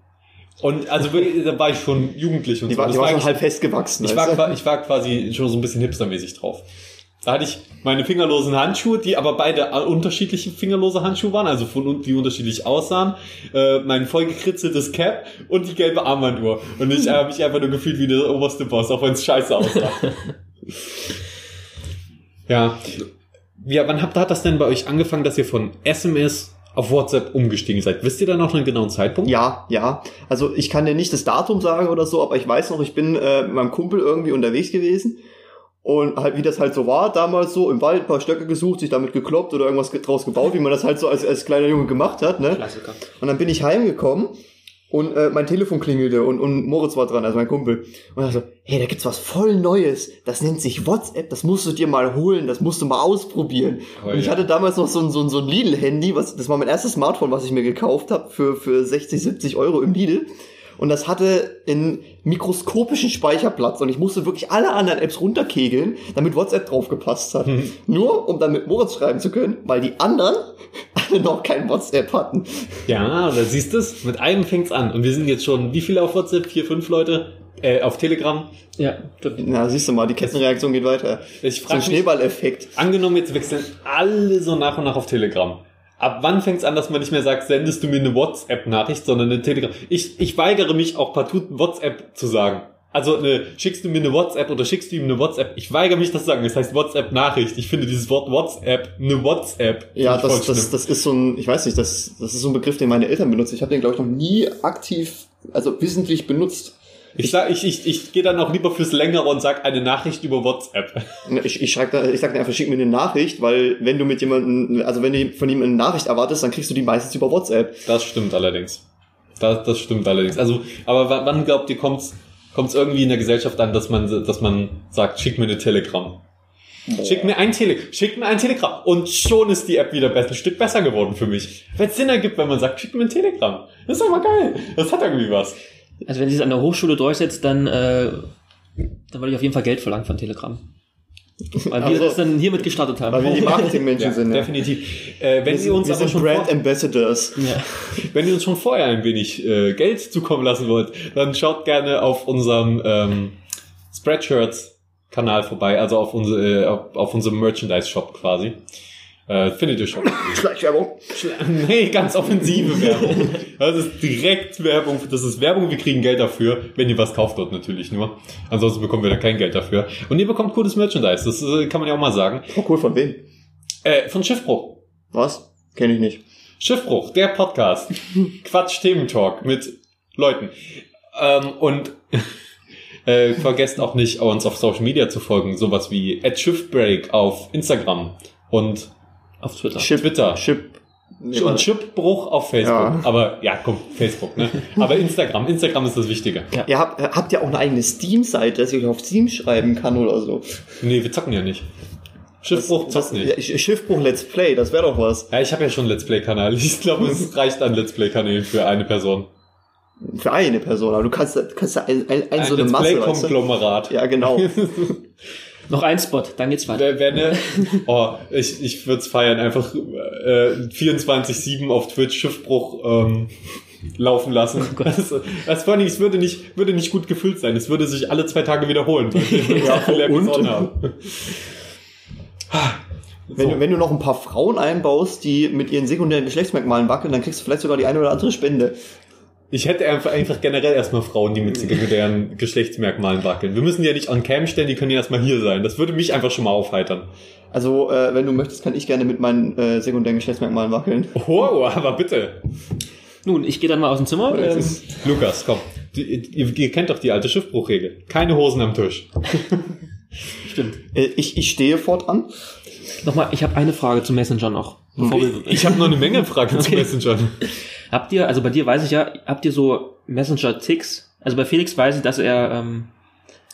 Und also da war ich schon jugendlich und Die so. war, die war schon halb festgewachsen. ich war, ich war quasi schon so ein bisschen hipstermäßig drauf. Da hatte ich meine fingerlosen Handschuhe, die aber beide äh, unterschiedliche fingerlose Handschuhe waren, also von die unterschiedlich aussahen, äh, mein vollgekritzeltes Cap und die gelbe Armbanduhr. Und ich habe mich einfach nur gefühlt wie der oberste Boss, auch wenn es scheiße aussah. ja. Ja, wann habt, hat das denn bei euch angefangen, dass ihr von SMS auf WhatsApp umgestiegen seid? Wisst ihr da noch einen genauen Zeitpunkt? Ja, ja. Also ich kann dir nicht das Datum sagen oder so, aber ich weiß noch, ich bin äh, mit meinem Kumpel irgendwie unterwegs gewesen. Und halt, wie das halt so war, damals so im Wald ein paar Stöcke gesucht, sich damit gekloppt oder irgendwas ge- draus gebaut, wie man das halt so als, als kleiner Junge gemacht hat, ne? Klassiker. Und dann bin ich heimgekommen und äh, mein Telefon klingelte und, und Moritz war dran, also mein Kumpel. Und er so, hey, da gibt's was voll Neues. Das nennt sich WhatsApp, das musst du dir mal holen, das musst du mal ausprobieren. Oh, und ich ja. hatte damals noch so ein, so ein, so ein Lidl-Handy, was das war mein erstes Smartphone, was ich mir gekauft habe für, für 60, 70 Euro im Lidl. Und das hatte einen mikroskopischen Speicherplatz und ich musste wirklich alle anderen Apps runterkegeln, damit WhatsApp drauf gepasst hat. Nur um dann mit Moritz schreiben zu können, weil die anderen alle noch kein WhatsApp hatten. Ja, da siehst du es. Mit einem fängt's an. Und wir sind jetzt schon, wie viele auf WhatsApp? Vier, fünf Leute? Äh, auf Telegram? Ja. Na, siehst du mal, die Kettenreaktion geht weiter. Ich So ein frage mich, Schneeballeffekt. angenommen, jetzt wechseln alle so nach und nach auf Telegram. Ab wann fängt's an, dass man nicht mehr sagt, sendest du mir eine WhatsApp-Nachricht, sondern eine Telegram? Ich, ich weigere mich auch partout WhatsApp zu sagen. Also eine, schickst du mir eine WhatsApp oder schickst du ihm eine WhatsApp? Ich weigere mich das zu sagen. Das heißt WhatsApp-Nachricht. Ich finde dieses Wort WhatsApp, eine WhatsApp. Ja, das, das, das ist so ein, ich weiß nicht, das, das ist so ein Begriff, den meine Eltern benutzen. Ich habe den, glaube ich, noch nie aktiv, also wissentlich benutzt. Ich sag, ich, ich, ich gehe dann auch lieber fürs Längere und sag eine Nachricht über WhatsApp. Ich, ich, schreib da, ich sag dir einfach, schick mir eine Nachricht, weil wenn du mit jemandem, also wenn du von ihm eine Nachricht erwartest, dann kriegst du die meistens über WhatsApp. Das stimmt allerdings. Das, das stimmt allerdings. Also, aber wa- wann glaubt ihr, kommt's, kommt's irgendwie in der Gesellschaft an, dass man, dass man sagt, schick mir eine Telegram? Schick mir ein Tele, schick mir ein Telegram. Und schon ist die App wieder ein Stück besser geworden für mich. Weil es Sinn ergibt, wenn man sagt, schick mir ein Telegram. Das ist doch mal geil. Das hat irgendwie was. Also wenn sie es an der Hochschule durchsetzt, dann, äh, dann würde ich auf jeden Fall Geld verlangen von Telegram. Weil wir Also- das dann hiermit gestartet haben. Weil wir die Marketingmenschen Ja, sind. Ja. definitiv. Äh, wenn Wir Sie uns wir aber sind schon Brand Ambassadors. ja. wenn ihr uns schon vorher ein wenig äh, Geld zukommen lassen wollt, dann schaut gerne auf unserem ähm, Spreadshirts Kanal vorbei, also auf, unsere, äh, auf, auf unserem Merchandise Shop quasi. Äh, findet ihr schon. Schleichwerbung. nee, ganz offensive Werbung. Das ist direkt Werbung. Das ist Werbung, wir kriegen Geld dafür, wenn ihr was kauft dort natürlich nur. Ansonsten bekommen wir da kein Geld dafür. Und ihr bekommt cooles Merchandise, das äh, kann man ja auch mal sagen. Oh, cool, von wem? Äh, von Schiffbruch. Was? Kenne ich nicht. Schiffbruch, der Podcast. Quatsch Thementalk mit Leuten. Ähm, und äh, vergesst auch nicht, uns auf Social Media zu folgen. Sowas wie Schiffbreak auf Instagram und Auf Twitter. Chip. Twitter. Chip. Nee, und. Chipbruch auf Facebook. Ja. Aber ja, komm, Facebook, ne? Aber Instagram, Instagram ist das Wichtige. Ihr habt, habt ja auch eine eigene Steam-Seite, dass ich euch auf Steam schreiben kann oder so. Nee, wir zocken ja nicht. Schiffbruch zockt nicht. Ja, Schiffbruch Let's Play, das wäre doch was. Ja, ich habe ja schon einen Let's Play-Kanal. Ich glaube, es reicht an Let's Play-Kanälen für eine Person. Für eine Person, aber du kannst, kannst ja ein, ein, ein, so eine Let's Masse. Weißt du? Play-Konglomerat. Ja, genau. Noch ein Spot, dann geht's weiter. Wer, wer ne, oh, ich, ich würde es feiern, einfach äh, 24-7 auf Twitch Schiffbruch ähm, laufen lassen. das, das vor allem, es würde nicht, würde nicht gut gefüllt sein. Es würde sich alle zwei Tage wiederholen. Ja, und? Wenn, So. du, wenn du noch ein paar Frauen einbaust, die mit ihren sekundären Geschlechtsmerkmalen wackeln, dann kriegst du vielleicht sogar die eine oder andere Spende. Ich hätte einfach, einfach generell erstmal Frauen, die mit sekundären Geschlechtsmerkmalen wackeln. Wir müssen die ja nicht on cam stellen, die können ja erstmal hier sein. Das würde mich einfach schon mal aufheitern. Also, äh, wenn du möchtest, kann ich gerne mit meinen äh, sekundären Geschlechtsmerkmalen wackeln. Oh, aber bitte. Nun, ich gehe dann mal aus dem Zimmer. Ähm, Lukas, komm. Die, ihr, ihr kennt doch die alte Schiffbruchregel. Keine Hosen am Tisch. stimmt. Äh, ich, ich stehe fortan. Nochmal, ich habe eine Frage zum Messenger noch. Bevor wir, Ich habe noch eine Menge Fragen zu Okay. Messenger. Habt ihr, also bei dir weiß ich ja, habt ihr so Messenger-Ticks? Also bei Felix weiß ich, dass er ähm,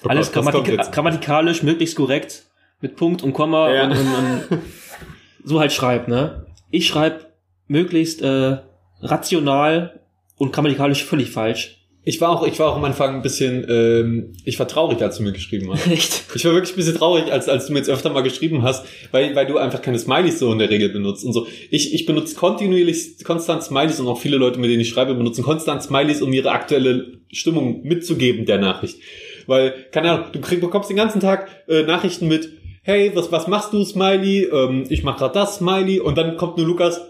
Oh alles Gott, grammatikalisch möglichst korrekt mit Punkt und Komma Ja. und, und, und so halt schreibt, ne? Ich schreibe möglichst äh, rational und grammatikalisch völlig falsch. Ich war auch, ich war auch am Anfang ein bisschen, ähm, ich war traurig, als du mir geschrieben hast. Echt? Ich war wirklich ein bisschen traurig, als, als du mir jetzt öfter mal geschrieben hast, weil, weil du einfach keine Smileys so in der Regel benutzt und so. Ich, ich benutze kontinuierlich konstant Smileys und auch viele Leute, mit denen ich schreibe, benutzen konstant Smileys, um ihre aktuelle Stimmung mitzugeben der Nachricht. Weil, keine Ahnung, du krieg, bekommst den ganzen Tag äh, Nachrichten mit, hey, was, was machst du, Smiley? Ähm, ich mach grad das, Smiley. Und dann kommt nur Lukas,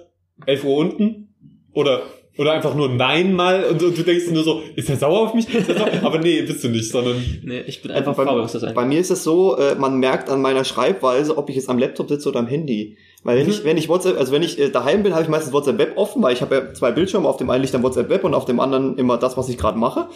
11 Uhr unten. Oder, oder einfach nur Nein mal. Und, und du denkst nur so, ist er sauer auf mich? Er sauer? Aber nee, bist du nicht, sondern Nee, ich bin einfach bei, faul, das bei mir ist es so, äh, man merkt an meiner Schreibweise, ob ich jetzt am Laptop sitze oder am Handy. Weil wenn Mhm. ich, wenn ich WhatsApp, also wenn ich äh, daheim bin, habe ich meistens WhatsApp Web offen, weil ich habe ja zwei Bildschirme, auf dem einen liegt dann WhatsApp Web und auf dem anderen immer das, was ich gerade mache.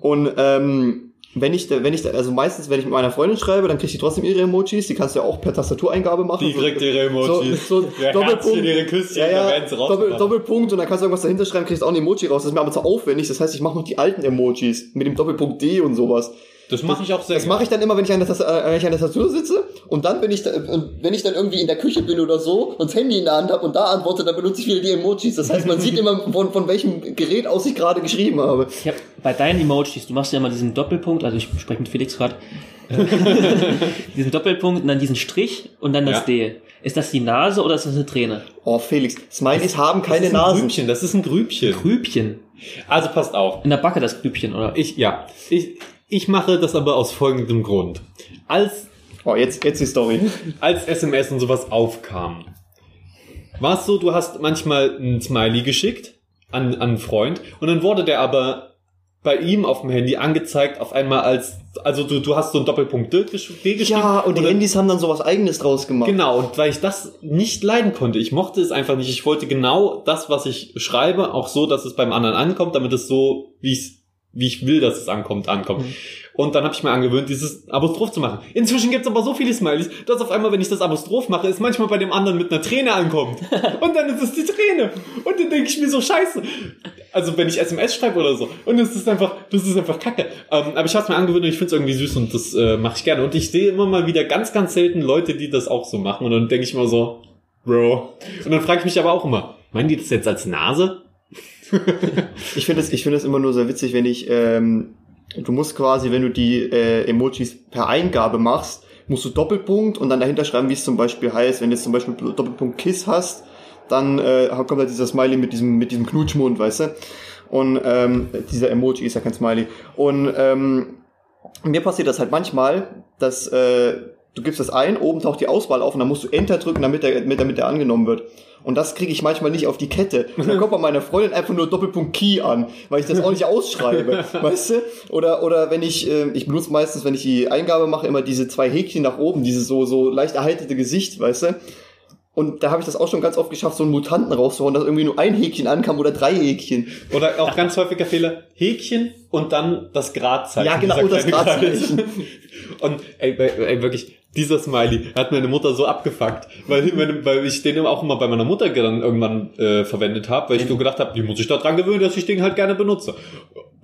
Und ähm, wenn ich, da- wenn ich, also meistens, wenn ich mit meiner Freundin schreibe, dann kriegt sie trotzdem ihre Emojis, die kannst du ja auch per Tastatureingabe machen. Die kriegt ihre Emojis. So, so Doppelpunkt. Ihre Küsschen, ja, ja, Doppel. Doppelpunkt und dann kannst du irgendwas dahinter schreiben, kriegst auch ein Emoji raus. Das ist mir aber zu aufwendig. Das heißt, ich mache noch die alten Emojis mit dem Doppelpunkt D und sowas. Das mache ich auch sehr Das mache ich dann immer, wenn ich an der, Tastatur, äh, wenn ich an der Tastatur sitze und dann bin ich da, und wenn ich dann irgendwie in der Küche bin oder so und das Handy in der Hand habe und da antworte, dann benutze ich wieder die Emojis. Das heißt, man sieht immer von, von welchem Gerät aus ich gerade geschrieben habe. Ich hab bei deinen Emojis, du machst ja immer diesen Doppelpunkt, also ich spreche mit Felix gerade, diesen Doppelpunkt und dann diesen Strich und dann das Ja. D. Ist das die Nase oder ist das eine Träne? Oh, Felix, Smileys haben keine das ist ein Nasen. Grübchen, das ist ein Grübchen. Grübchen. Also passt auf. In der Backe das Grübchen, oder? Ich, ja. Ich, ich mache das aber aus folgendem Grund. Als, Oh, jetzt, jetzt die Story. als SMS und sowas aufkam, war es so, du hast manchmal ein Smiley geschickt an, an einen Freund und dann wurde der aber bei ihm auf dem Handy angezeigt auf einmal als, also du, du hast so einen Doppelpunkt D gesch- D geschrieben. Ja, und die dann- Handys haben dann sowas eigenes draus gemacht. Genau, und weil ich das nicht leiden konnte, ich mochte es einfach nicht. Ich wollte genau das, was ich schreibe, auch so, dass es beim anderen ankommt, damit es so, wie ich wie ich will, dass es ankommt, ankommt. Mhm. Und dann habe ich mir angewöhnt, dieses Apostroph zu machen. Inzwischen gibt's aber so viele Smileys, dass auf einmal, wenn ich das Apostroph mache, es manchmal bei dem anderen mit einer Träne ankommt. Und dann ist es die Träne. Und dann denke ich mir so, scheiße. Also wenn ich SMS schreibe oder so. Und es ist einfach, das ist einfach kacke. Ähm, aber ich habe mir angewöhnt und ich finde es irgendwie süß und das äh, mache ich gerne. Und ich sehe immer mal wieder ganz, ganz selten Leute, die das auch so machen. Und dann denke ich immer so, Bro. Und dann frage ich mich aber auch immer, meinen die das jetzt als Nase? Ich finde es, es immer nur sehr witzig, wenn ich, ähm, du musst quasi, wenn du die äh, Emojis per Eingabe machst, musst du Doppelpunkt und dann dahinter schreiben, wie es zum Beispiel heißt. Wenn du jetzt zum Beispiel Doppelpunkt Kiss hast, dann äh, kommt halt dieser Smiley mit diesem, mit diesem Knutschmund, weißt du? Und ähm, dieser Emoji ist ja kein Smiley. Und ähm, mir passiert das halt manchmal, dass äh, du gibst das ein, oben taucht die Auswahl auf und dann musst du Enter drücken, damit der, damit, der angenommen wird. Und das kriege ich manchmal nicht auf die Kette. Und dann kommt bei meiner Freundin einfach nur Doppelpunkt Key an, weil ich das auch nicht ausschreibe, weißt du? Oder, oder wenn ich, äh, ich benutze meistens, wenn ich die Eingabe mache, immer diese zwei Häkchen nach oben, dieses so, so leicht erhaltete Gesicht, weißt du? Und da habe ich das auch schon ganz oft geschafft, so einen Mutanten rauszuhauen, dass irgendwie nur ein Häkchen ankam oder drei Häkchen. Oder auch ganz häufiger Fehler, Häkchen und dann das Gradzeichen. Ja, genau, dieser das Gradzeichen. Und ey, ey, wirklich, dieser Smiley hat meine Mutter so abgefuckt, weil, weil ich den auch immer bei meiner Mutter dann irgendwann äh, verwendet habe, weil ich so gedacht habe, wie muss ich da dran gewöhnen, dass ich den halt gerne benutze.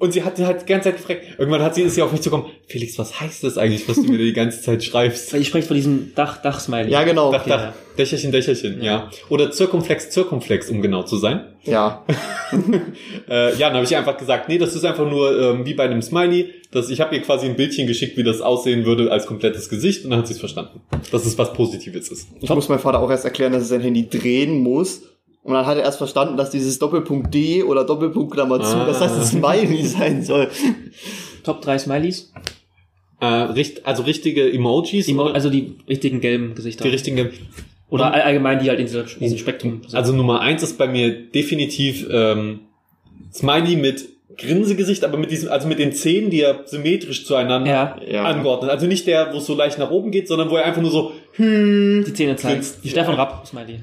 Und sie hat halt die ganze Zeit gefragt, irgendwann hat sie ist sie auf mich zugekommen, Felix, was heißt das eigentlich, was du mir die ganze Zeit schreibst? Ich spreche von diesem Dach, Dach-Smiley. Ja, genau. Dach, Ja. Dach, Dächerchen, Dächerchen, ja. Oder Zirkumflex, Zirkumflex, um genau zu sein. Ja. Äh, ja, dann habe ich einfach gesagt, nee, das ist einfach nur ähm, wie bei einem Smiley. Das, ich habe ihr quasi ein Bildchen geschickt, wie das aussehen würde als komplettes Gesicht und dann hat sie es verstanden. Dass es was Positives ist. Ich muss meinem Vater auch erst erklären, dass er sein Handy drehen muss. Und dann hat er erst verstanden, dass dieses Doppelpunkt D oder Doppelpunkt Klammer zu, Ah. dass das ein Smiley sein soll. Top 3 Smileys. Äh, richt, also richtige Emojis, Die, oder? also die richtigen gelben Gesichter. die richtigen. Oder all- allgemein, die halt in diesem, diesem Spektrum sind. Also Nummer eins ist bei mir definitiv ähm, Smiley mit Grinsegesicht, aber mit diesem, also mit den Zähnen, die er symmetrisch zueinander ja, Ja. angeordnet. Also nicht der, wo es so leicht nach oben geht, sondern wo er einfach nur so hm, die Zähne. Grinst. Die Stefan Rapp Smiley.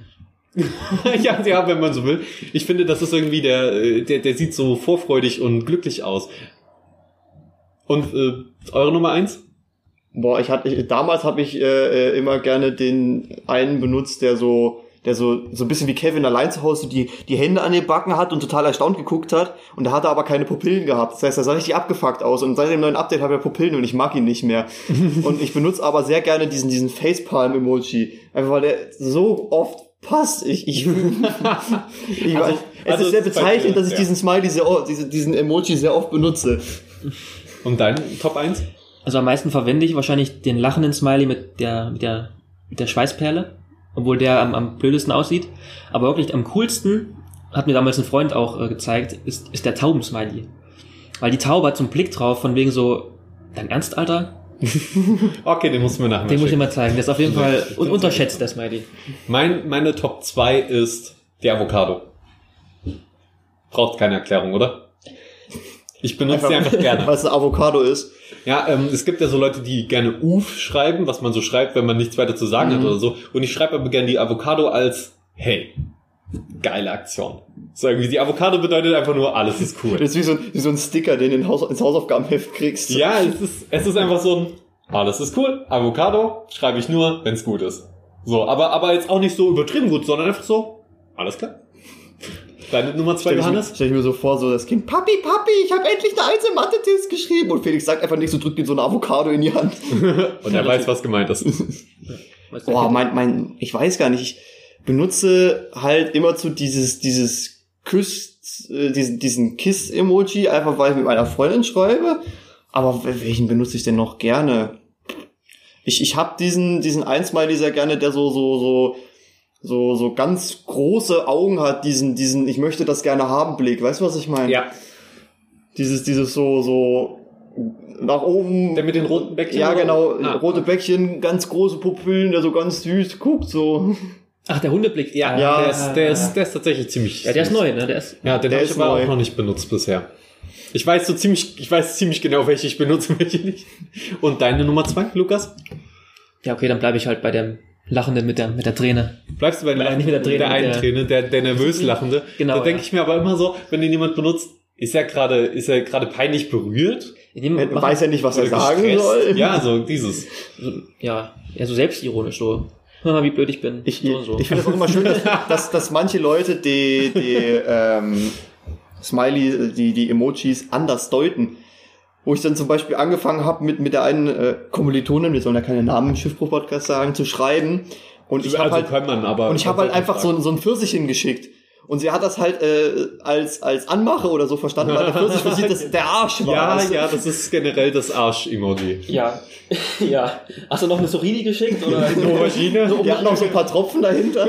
ja, ja, wenn man so will. Ich finde, das ist irgendwie der, äh, der, der sieht so vorfreudig und glücklich aus. Und äh, eure Nummer eins? Boah, ich hatte, ich, damals habe ich äh, äh, immer gerne den einen benutzt, der so, der so, so ein bisschen wie Kevin allein zu Hause die, die Hände an den Backen hat und total erstaunt geguckt hat. Und da hat er aber keine Pupillen gehabt. Das heißt, er sah richtig abgefuckt aus. Und seit dem neuen Update hat er Pupillen und ich mag ihn nicht mehr. und ich benutze aber sehr gerne diesen, diesen Facepalm-Emoji. Einfach weil der so oft passt. Ich, ich, ich Also- weiß, es also ist sehr bezeichnend, dass ich ja. diesen Smiley sehr oft, diese, diesen Emoji sehr oft benutze. Und dein Top 1? Also am meisten verwende ich wahrscheinlich den lachenden Smiley mit der, mit der, mit der Schweißperle, obwohl der am, am blödesten aussieht. Aber wirklich am coolsten, hat mir damals ein Freund auch äh, gezeigt, ist, ist der Tauben-Smiley. Weil die Taube hat so einen Blick drauf, von wegen so, dein Ernst, Alter? Okay, den musst du mir nachher Den muss ich mal zeigen. Der ist auf jeden Fall ich un find's unterschätzt, der Smiley. Mein, meine Top 2 ist die Avocado. Braucht keine Erklärung, oder? Ich benutze die einfach gerne. Was ein Avocado ist. Ja, ähm, es gibt ja so Leute, die gerne Uf schreiben, was man so schreibt, wenn man nichts weiter zu sagen hat Mhm. oder so. Und ich schreibe aber gerne die Avocado als Hey, geile Aktion. So irgendwie, die Avocado bedeutet einfach nur, alles ist cool. Das ist wie so, ein- wie so ein Sticker, den du in Haus, ins Hausaufgabenheft kriegst. Ja, es ist, es ist einfach so ein, alles ist cool. Avocado schreibe ich nur, wenn es gut ist. So, aber, aber jetzt auch nicht so übertrieben gut, sondern einfach so, alles klar. Deine Nummer zwei, Stell ich, mir, Johannes? stell ich mir so vor, so das Kind, Papi, Papi, ich habe endlich eine Eins im Mathe-Test geschrieben. Und Felix sagt einfach nichts und drückt ihm so eine Avocado in die Hand. Und er weiß, was gemeint ist. Boah, mein, mein, ich weiß gar nicht, ich benutze halt immer zu dieses, dieses Küss, äh, diesen, diesen Kiss-Emoji, einfach weil ich mit meiner Freundin schreibe. Aber wel- welchen benutze ich denn noch gerne? Ich, ich habe diesen, diesen Einsmiley sehr gerne, der so, so, so, so, so ganz große Augen hat, diesen, diesen, ich möchte das gerne haben Blick. Weißt du, was ich meine? Ja, Dieses, dieses so, so, nach oben. der mit den roten Bäckchen. ja, genau, Ah. rote Bäckchen, ganz große Pupillen, der so ganz süß guckt, so. Ach, der Hundeblick. Ja, Ja. der, ist, der, ist, der ist tatsächlich ziemlich. Ja, der ist neu, ne? Der ist, Ja, den Der habe ich aber neu. auch noch nicht benutzt bisher. Ich weiß so ziemlich, ich weiß ziemlich genau, welche ich benutze und welche nicht. Und deine Nummer zwei, Lukas? ja, okay, dann bleibe ich halt bei dem Lachenden mit der, mit der Träne. Bleibst du bei Nein, nicht mit der Träne, der einen der- Träne, der, der nervös lachende? Genau, Da denke ja. ich mir aber immer so, wenn den jemand benutzt, ist er gerade, ist er gerade peinlich berührt? Dem Er weiß ja nicht, was er sagen gestresst? soll. Ja, so dieses. ja, ja, so selbstironisch, so. Haha, Wie blöd ich bin. Ich, so so. ich finde es auch immer schön, dass, dass, dass manche Leute die, die ähm, Smiley, die, die Emojis anders deuten. Wo ich dann zum Beispiel angefangen habe, mit, mit der einen äh, Kommilitonin, wir sollen ja keine Namen im Schiffbruch-Podcast sagen, zu schreiben. Und ich habe also halt, kann man, aber. und ich habe halt einfach so, ein- so ein Pfirsich hingeschickt. Und sie hat das halt äh, als, als Anmache oder so verstanden, weil der Pfirsich für sie das, der Arsch war. Ja, Also, ja, das ist generell das Arsch-Emoji. ja, ja. Hast du noch eine Sorini geschickt? Oder? Aubergine? Die hat noch so ein paar Tropfen dahinter.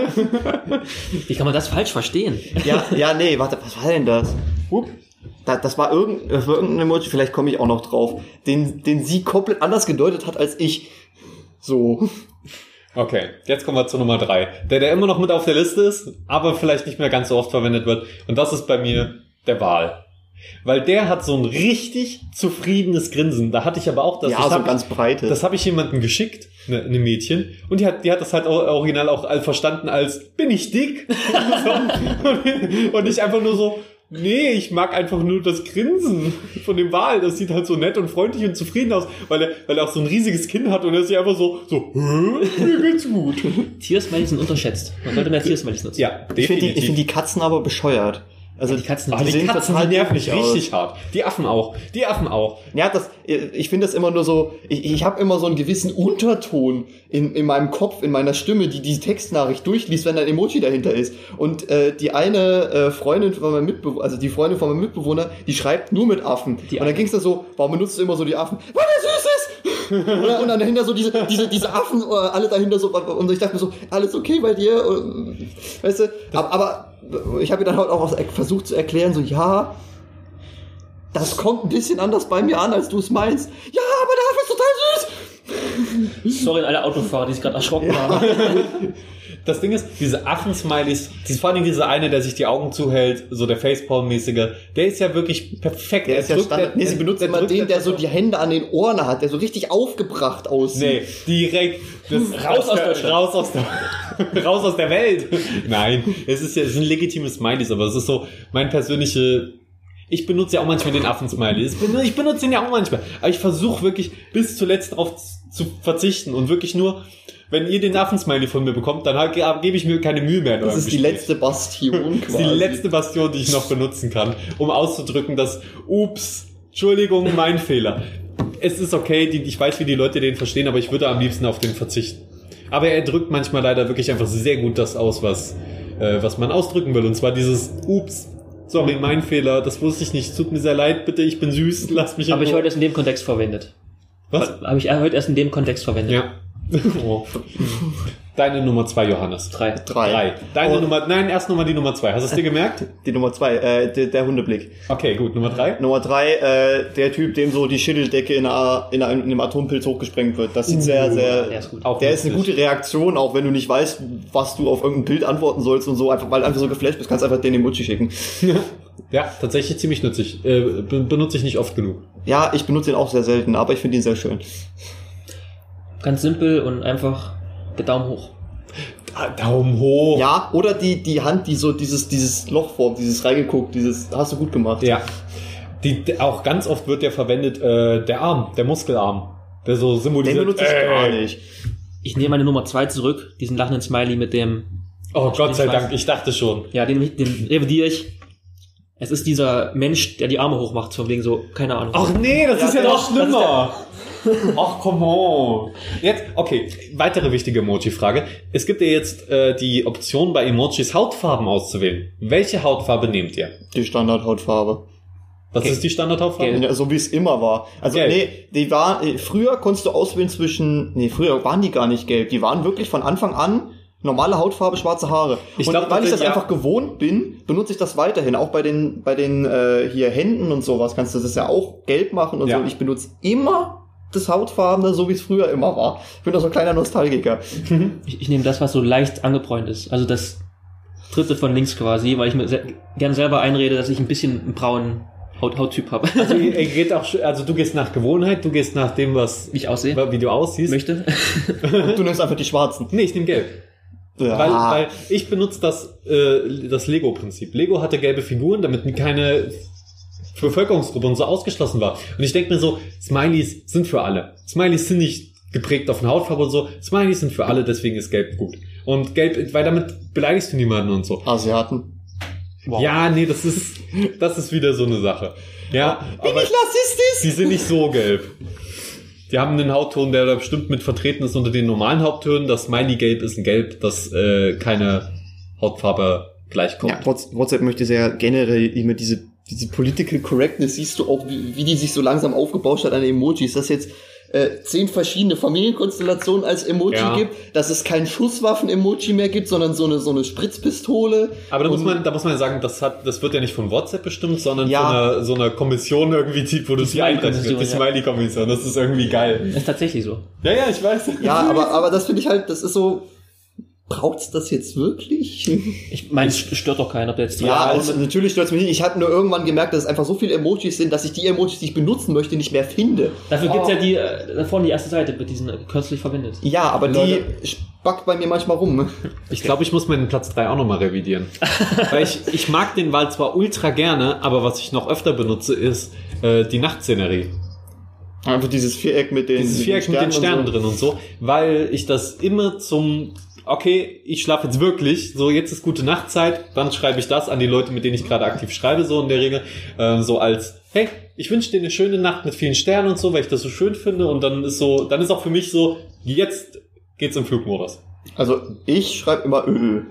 Wie kann man das falsch verstehen? Ja, ja, nee, warte, was war denn das? Hup. Da, das war irgendein, das war irgendein Emoji, vielleicht komme ich auch noch drauf, den, den sie komplett anders gedeutet hat als ich. So. Okay, jetzt kommen wir zu Nummer drei. Der, der immer noch mit auf der Liste ist, aber vielleicht nicht mehr ganz so oft verwendet wird. Und das ist bei mir der Wal. Weil der hat so ein richtig zufriedenes Grinsen. Da hatte ich aber auch das. ja, das so hab ganz breite. Das habe ich jemandem geschickt, eine, eine Mädchen, und die hat, die hat das halt original auch verstanden als, bin ich dick? so. und, und ich einfach nur so, nee, ich mag einfach nur das Grinsen von dem Wal. Das sieht halt so nett und freundlich und zufrieden aus, weil er, weil er auch so ein riesiges Kinn hat und er ist ja einfach so, so, Hä? mir geht's gut. Tiersmileys sind unterschätzt. Man sollte mehr Tiersmileys nutzen. Ja, ich finde die, ich find die Katzen aber bescheuert. Also Die Katzen- die, sehen Katzen total die aus. richtig hart. Die Affen auch. Die Affen auch. Ja, das, ich finde das immer nur so, ich, ich habe immer so einen gewissen Unterton in, in meinem Kopf, in meiner Stimme, die die Textnachricht durchliest, wenn da ein Emoji dahinter ist. Und äh, die eine äh, Freundin von meinem Mitbewohner, also die Freundin von meinem Mitbewohner, die schreibt nur mit Affen. Die und dann Affen. ging's da so, warum benutzt du immer so die Affen? Weil der süß ist! Oder, und dann dahinter so diese, diese, diese Affen, äh, alle dahinter so, und ich dachte mir so, alles okay bei dir? Und, weißt du, aber, aber ich habe ihr dann halt auch versucht zu erklären, so, ja, das kommt ein bisschen anders bei mir an, als du es meinst. Ja, aber der Affe ist total süß. Sorry an alle Autofahrer, die sich gerade erschrocken haben. Das Ding ist, diese Affen-Smileys, die- vor allem dieser eine, der sich die Augen zuhält, so der Facepalm-mäßige, der ist ja wirklich perfekt. Der Er ist ja drückt- Standard. Nee, sie benutzt er immer drückt den, der so die Hände an den Ohren hat, der so richtig aufgebracht aussieht. Nee, direkt das, Raus aus der, Deutschland. raus aus der raus aus der Welt. Nein, es ist ja es sind legitime Smileys, aber es ist so mein persönliche ich benutze ja auch manchmal den Affen-Smiley. Ich benutze, den ja auch manchmal. Aber ich versuche wirklich bis zuletzt darauf zu verzichten und wirklich nur, wenn ihr den Affen-Smiley von mir bekommt, dann halt, ge- gebe ich mir keine Mühe mehr. in Das ist die Gespräch. letzte Bastion Das ist die letzte Bastion, die ich noch benutzen kann, um auszudrücken, dass, ups, Entschuldigung, mein Fehler. Es ist okay, die, ich weiß, wie die Leute den verstehen, aber ich würde am liebsten auf den verzichten. Aber er drückt manchmal leider wirklich einfach sehr gut das aus, was, äh, was man ausdrücken will. Und zwar dieses, ups, sorry, mein Fehler, das wusste ich nicht, tut mir sehr leid, bitte, ich bin süß, lass mich in Habe ich heute erst in dem Kontext verwendet. Was? Habe ich heute erst in dem Kontext verwendet. Ja. Oh. Deine Nummer zwei, Johannes. Drei. Drei. Drei. Deine Und- Nummer, nein, erst Nummer die Nummer zwei. Hast du es dir gemerkt? Die Nummer zwei, äh, der, der Hundeblick. Okay, gut, Nummer drei. Nummer drei, äh, der Typ, dem so die Schädeldecke in, einer, in, einem, in Atompilz hochgesprengt wird. Das sieht sehr, sehr. der ist gut. Auch Der ist eine gute Reaktion, auch wenn du nicht weißt, was du auf irgendein Bild antworten sollst und so, einfach weil du einfach so geflasht bist, kannst du einfach den Emoji schicken. Ja, tatsächlich ziemlich nützlich. Äh, be- benutze ich nicht oft genug. Ja, ich benutze ihn auch sehr selten, aber ich finde ihn sehr schön. Ganz simpel und einfach der Daumen hoch. Daumen hoch. Ja, oder die, die Hand, die so dieses, dieses Loch formt, dieses reingeguckt, dieses, hast du gut gemacht. Ja. Die, auch ganz oft wird der verwendet, äh, der Arm, der Muskelarm. Der so Den symbolisiert. benutze ich äh, gar nicht. Ich nehme meine Nummer zwei zurück, diesen lachenden Smiley mit dem, Oh Gott sei. Dank, ich dachte schon. ja, den, den revidiere ich. Es ist dieser Mensch, der die Arme hochmacht, von wegen so, keine Ahnung. Ach nee, das Ja, ist ja doch, noch schlimmer. Ach, come on. Jetzt, okay, weitere wichtige Emoji-Frage. Es gibt ja jetzt äh, die Option bei Emojis Hautfarben auszuwählen. Welche Hautfarbe nehmt ihr? Die Standardhautfarbe. Was Gelb. ist die Standardhautfarbe? Ja, so wie es immer war. Also Gelb. nee, die war äh, früher konntest du auswählen zwischen nee, früher waren die gar nicht gelb, die waren wirklich von Anfang an normale Hautfarbe, schwarze Haare. Ich und glaub, weil ich das das ja- einfach gewohnt bin, benutze ich das weiterhin. Auch bei den bei den äh, hier Händen und sowas kannst du das ja auch gelb machen und Ja. so. Ich benutze immer das Hautfarbene, so wie es früher immer war. Ich bin doch so ein kleiner Nostalgiker. Ich, ich nehme das, was so leicht angebräunt ist. Also das dritte von links quasi, weil ich mir se gern selber einrede, dass ich ein bisschen einen braunen Haut Hauttyp habe. Also, ihr geht auch, also du gehst nach Gewohnheit, du gehst nach dem, was, Wie ich aussehe, wie du aussiehst. möchte. Du nimmst einfach die schwarzen. Nee, ich nehme gelb. Ja. Weil, weil ich benutze das, äh, das Lego-Prinzip. Lego hatte gelbe Figuren, damit keine Bevölkerungsgruppe und so ausgeschlossen war. Und ich denke mir so, Smileys sind für alle. Smileys sind nicht geprägt auf eine Hautfarbe und so. Smileys sind für alle, deswegen ist gelb gut. Und gelb, weil damit beleidigst du niemanden und so. Asiaten. Wow. Ja, nee, das ist, das ist wieder so eine Sache. Ja, aber rassistisch? die sind nicht so gelb. Die haben einen Hautton, der da bestimmt mit vertreten ist unter den normalen Hauttönen. Das Smiley-Gelb ist ein Gelb, das äh, keine Hautfarbe gleichkommt. Ja, Whats- WhatsApp möchte sehr generell immer diese, diese Political Correctness, siehst du auch, wie, wie die sich so langsam aufgebauscht hat an Emojis, dass jetzt äh, zehn verschiedene Familienkonstellationen als Emoji Ja. gibt, dass es kein Schusswaffen-Emoji mehr gibt, sondern so eine, so eine Spritzpistole. Aber da muss man, da muss man sagen, das hat, das wird ja nicht von WhatsApp bestimmt, sondern Ja. von einer, so einer Kommission irgendwie, die, wo du die einrechnest. Die Smiley-Kommission, ja. Das ist irgendwie geil. Das ist tatsächlich so. Ja, ja, ich weiß. Ja, aber, aber das finde ich halt, das ist so, braucht's das jetzt wirklich? Ich meine, es stört doch keinen, ob der jetzt Ja, also natürlich stört es mich nicht. Ich habe nur irgendwann gemerkt, dass es einfach so viele Emojis sind, dass ich die Emojis, die ich benutzen möchte, nicht mehr finde. Dafür gibt's Oh. ja die, äh, da vorne die erste Seite mit diesen äh, kürzlich verwendet. Ja, aber Leute. die spackt bei mir manchmal rum. Ich glaube, ich muss meinen Platz 3 auch nochmal revidieren. Weil ich, ich mag den Wald zwar ultra gerne, aber was ich noch öfter benutze, ist äh, die Nachtszenerie. Einfach dieses Viereck mit den, Dieses Viereck mit den Sternen und so. drin und so, weil ich das immer zum, okay, ich schlafe jetzt wirklich, so jetzt ist gute Nachtzeit, dann schreibe ich das an die Leute, mit denen ich gerade aktiv schreibe, so in der Regel, äh, so als, hey, ich wünsche dir eine schöne Nacht mit vielen Sternen und so, weil ich das so schön finde und dann ist so, dann ist auch für mich so, jetzt geht's im Flugmodus. Also ich schreibe immer Ö.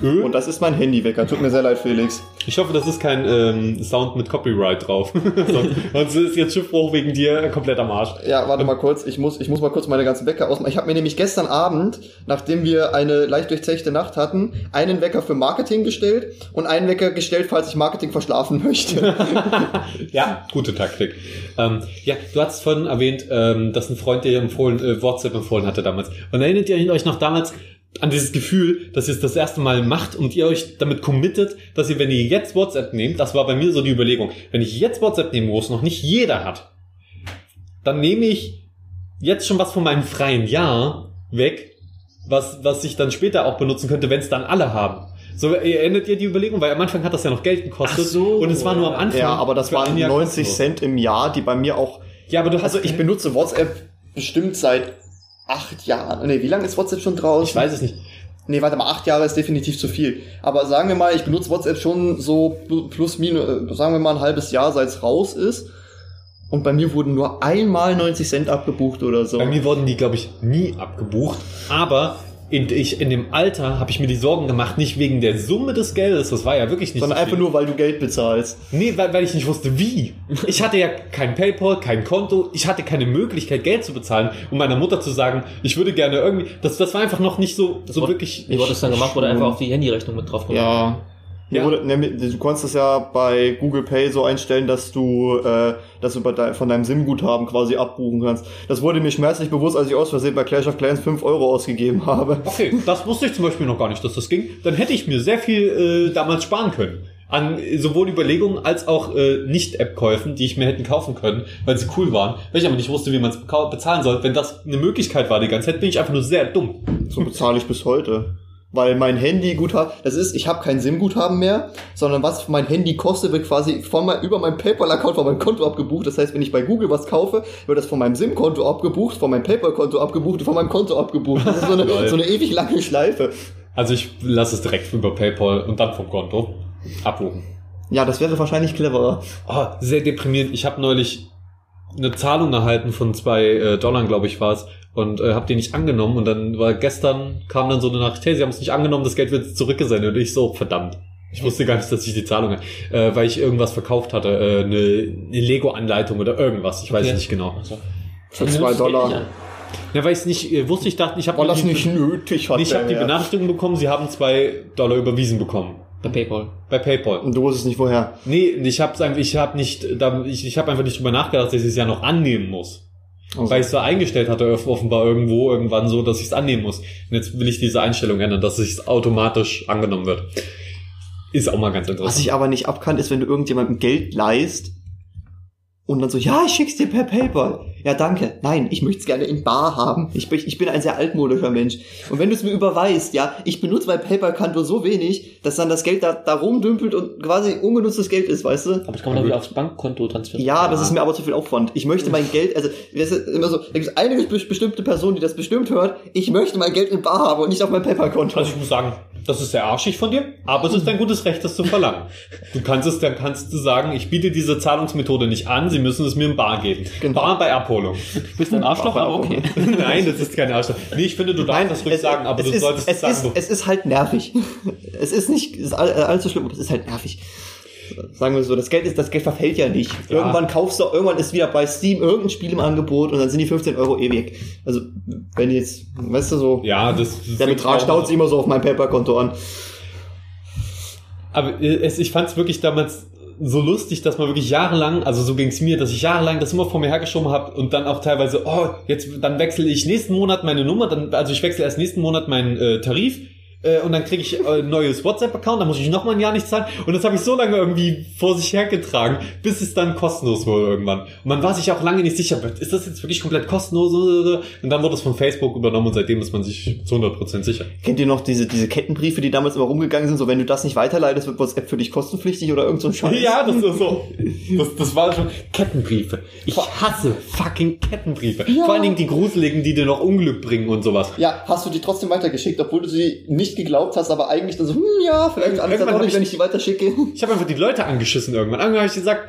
Ö? Und das ist mein Handywecker. Tut mir sehr leid, Felix. Ich hoffe, das ist kein ähm, Sound mit Copyright drauf. sonst, sonst ist jetzt Schiffbruch wegen dir komplett am Arsch. Ja, warte mal kurz. Ich muss, ich muss mal kurz meine ganzen Wecker ausmachen. Ich habe mir nämlich gestern Abend, nachdem wir eine leicht durchzechte Nacht hatten, einen Wecker für Marketing gestellt und einen Wecker gestellt, falls ich Marketing verschlafen möchte. Ja, gute Taktik. Ähm, ja, du hast vorhin erwähnt, ähm, dass ein Freund dir empfohlen, äh, WhatsApp empfohlen hatte damals. Und erinnert ihr euch noch damals an dieses Gefühl, dass ihr es das erste Mal macht und ihr euch damit committet, dass ihr, wenn ihr jetzt WhatsApp nehmt, das war bei mir so die Überlegung, wenn ich jetzt WhatsApp nehme, wo es noch nicht jeder hat, dann nehme ich jetzt schon was von meinem freien Jahr weg, was, was ich dann später auch benutzen könnte, wenn es dann alle haben. So erinnert ihr die Überlegung, weil am Anfang hat das ja noch Geld gekostet Ach so, und es war nur am. Anfang. ja, aber das waren ein Jahr 90 kostenlos. Cent im Jahr, die bei mir auch. Ja, aber du hast Also ich benutze WhatsApp bestimmt seit acht Jahren. Nee, wie lange ist WhatsApp schon draußen? ich weiß es nicht. Nee, warte mal, acht Jahre ist definitiv zu viel. Aber sagen wir mal, ich benutze WhatsApp schon so plus minus, äh, sagen wir mal ein halbes Jahr, seit es raus ist. Und bei mir wurden nur einmal 90 Cent abgebucht oder so. Bei mir wurden die, glaube ich, nie abgebucht. Aber in, ich, in dem Alter habe ich mir die Sorgen gemacht, nicht wegen der Summe des Geldes, das war ja wirklich nicht sondern so einfach nur, weil du Geld bezahlst. Nee, weil, weil ich nicht wusste, wie. Ich hatte ja kein Paypal, kein Konto, ich hatte keine Möglichkeit, Geld zu bezahlen, um meiner Mutter zu sagen, ich würde gerne irgendwie. Das, das war einfach noch nicht so, so wurde- wirklich. Wie wurde das dann gemacht? Wurde einfach auf die Handyrechnung mit drauf gemacht? Ja. Ja. Wurde, ne, du konntest es ja bei Google Pay so einstellen, dass du, äh, bei dein, von deinem SIM-Guthaben quasi abbuchen kannst. Das wurde mir schmerzlich bewusst, als ich aus Versehen bei Clash of Clans 5 Euro ausgegeben habe. Okay, das wusste ich zum Beispiel noch gar nicht, dass das ging. Dann hätte ich mir sehr viel äh, damals sparen können. An sowohl Überlegungen als auch äh, Nicht-App-Käufen, die ich mir hätten kaufen können, weil sie cool waren. Weil ich aber nicht wusste, wie man es bezahlen soll. Wenn das eine Möglichkeit war die ganze Zeit, bin ich einfach nur sehr dumm. So bezahle ich bis heute. Weil mein Handy Guthaben, das ist, ich habe kein SIM-Guthaben mehr, sondern was mein Handy kostet, wird quasi von mein, über meinem PayPal-Account von meinem Konto abgebucht. Das heißt, wenn ich bei Google was kaufe, wird das von meinem SIM-Konto abgebucht, von meinem PayPal-Konto abgebucht und von meinem Konto abgebucht. Das ist so eine, so eine ewig lange Schleife. Also ich lasse es direkt über PayPal und dann vom Konto abbuchen. Ja, das wäre wahrscheinlich cleverer. Oh, sehr deprimierend. Ich habe neulich eine Zahlung erhalten von zwei äh, Dollar, glaube ich, war es, und äh, habe die nicht angenommen. Und dann war gestern kam dann so eine Nachricht, hey, sie haben es nicht angenommen, das Geld wird zurückgesendet. Und ich so, verdammt. Ich wusste gar nicht, dass ich die Zahlung, äh, weil ich irgendwas verkauft hatte, äh, eine, eine Lego-Anleitung oder irgendwas. Ich weiß Okay. nicht genau. Also, Für zwei Dollar. Ja, weil ich es nicht äh, wusste, ich dachte, ich habe nicht nötig hat. ich habe die. Benachrichtigung bekommen, sie haben zwei Dollar überwiesen bekommen. Bei PayPal. Bei PayPal. Und du wusstest nicht woher. Nee, ich habe einfach, ich habe nicht, ich, ich habe einfach nicht drüber nachgedacht, dass ich es ja noch annehmen muss. Also, Weil ich es so eingestellt hatte, off- offenbar irgendwo, irgendwann so, dass ich es annehmen muss. Und jetzt will ich diese Einstellung ändern, dass es automatisch angenommen wird. Ist auch mal ganz was interessant. ich aber nicht abkann, ist, wenn du irgendjemandem Geld leihst und dann so, ja, ich schick's dir per PayPal. Ja, danke. Nein, ich möchte es gerne in Bar haben. Ich bin, ich bin ein sehr altmodischer Mensch. Und wenn du es mir überweist, ja, ich benutze mein PayPal-Konto so wenig, dass dann das Geld da, da rumdümpelt und quasi ungenutztes Geld ist, weißt du? Aber das kann man doch wieder aufs Bankkonto transferieren. Ja, das ist mir aber zu viel Aufwand. Ich möchte mein Geld, also das ist immer so, da gibt es eine be- bestimmte Person, die das bestimmt hört. Ich möchte mein Geld in Bar haben und nicht auf mein PayPal-Konto. Also ich muss sagen, das ist sehr arschig von dir, aber es ist dein gutes Recht, das zu verlangen. Du kannst es, dann kannst du sagen, ich biete diese Zahlungsmethode nicht an, sie müssen es mir im Bar geben. Genau. Bar bei Abholung. Du bist ein Arschloch, aber okay. Nein, das ist kein Arschloch. Nee, ich finde, du darfst das ruhig sagen, aber es du ist, solltest es sagen. ist, es ist halt nervig. Es ist nicht es ist all, allzu schlimm, aber es ist halt nervig. Sagen wir so, das Geld ist, das Geld verfällt ja nicht. Irgendwann kaufst du, irgendwann ist wieder bei Steam irgendein Spiel im Angebot und dann sind die 15 Euro eh weg. Also, wenn jetzt, weißt du so, Ja, das, das der Betrag staut sich immer so auf mein PayPal-Konto an. Aber äh, es, ich fand es wirklich damals so lustig, dass man wirklich jahrelang, also so ging es mir, dass ich jahrelang das immer vor mir hergeschoben habe und dann auch teilweise, oh, jetzt dann wechsle ich nächsten Monat meine Nummer, dann, also ich wechsle erst nächsten Monat meinen äh, Tarif äh, und dann kriege ich äh, ein neues WhatsApp-Account, dann muss ich noch mal ein Jahr nicht zahlen und das habe ich so lange irgendwie vor sich hergetragen, bis es dann kostenlos wurde irgendwann. Und man war sich auch lange nicht sicher, ist das jetzt wirklich komplett kostenlos? Und dann wurde es von Facebook übernommen und seitdem ist man sich zu 100% sicher. Kennt ihr noch diese, diese Kettenbriefe, die damals immer rumgegangen sind, so wenn du das nicht weiterleitest, wird WhatsApp für dich kostenpflichtig oder irgend so ein Scheiß? Ja, das ist so. Das, das war schon Kettenbriefe. Ich hasse fucking Kettenbriefe. Ja. Vor allen Dingen die gruseligen, die dir noch Unglück bringen und sowas. Ja, hast du die trotzdem weitergeschickt, obwohl du sie nicht geglaubt hast, aber eigentlich dann so, hm, ja, vielleicht alles Irgendwann auch nicht, ich- wenn ich die weiterschicke. Ich habe einfach die Leute angeschissen irgendwann. Irgendwann habe ich gesagt,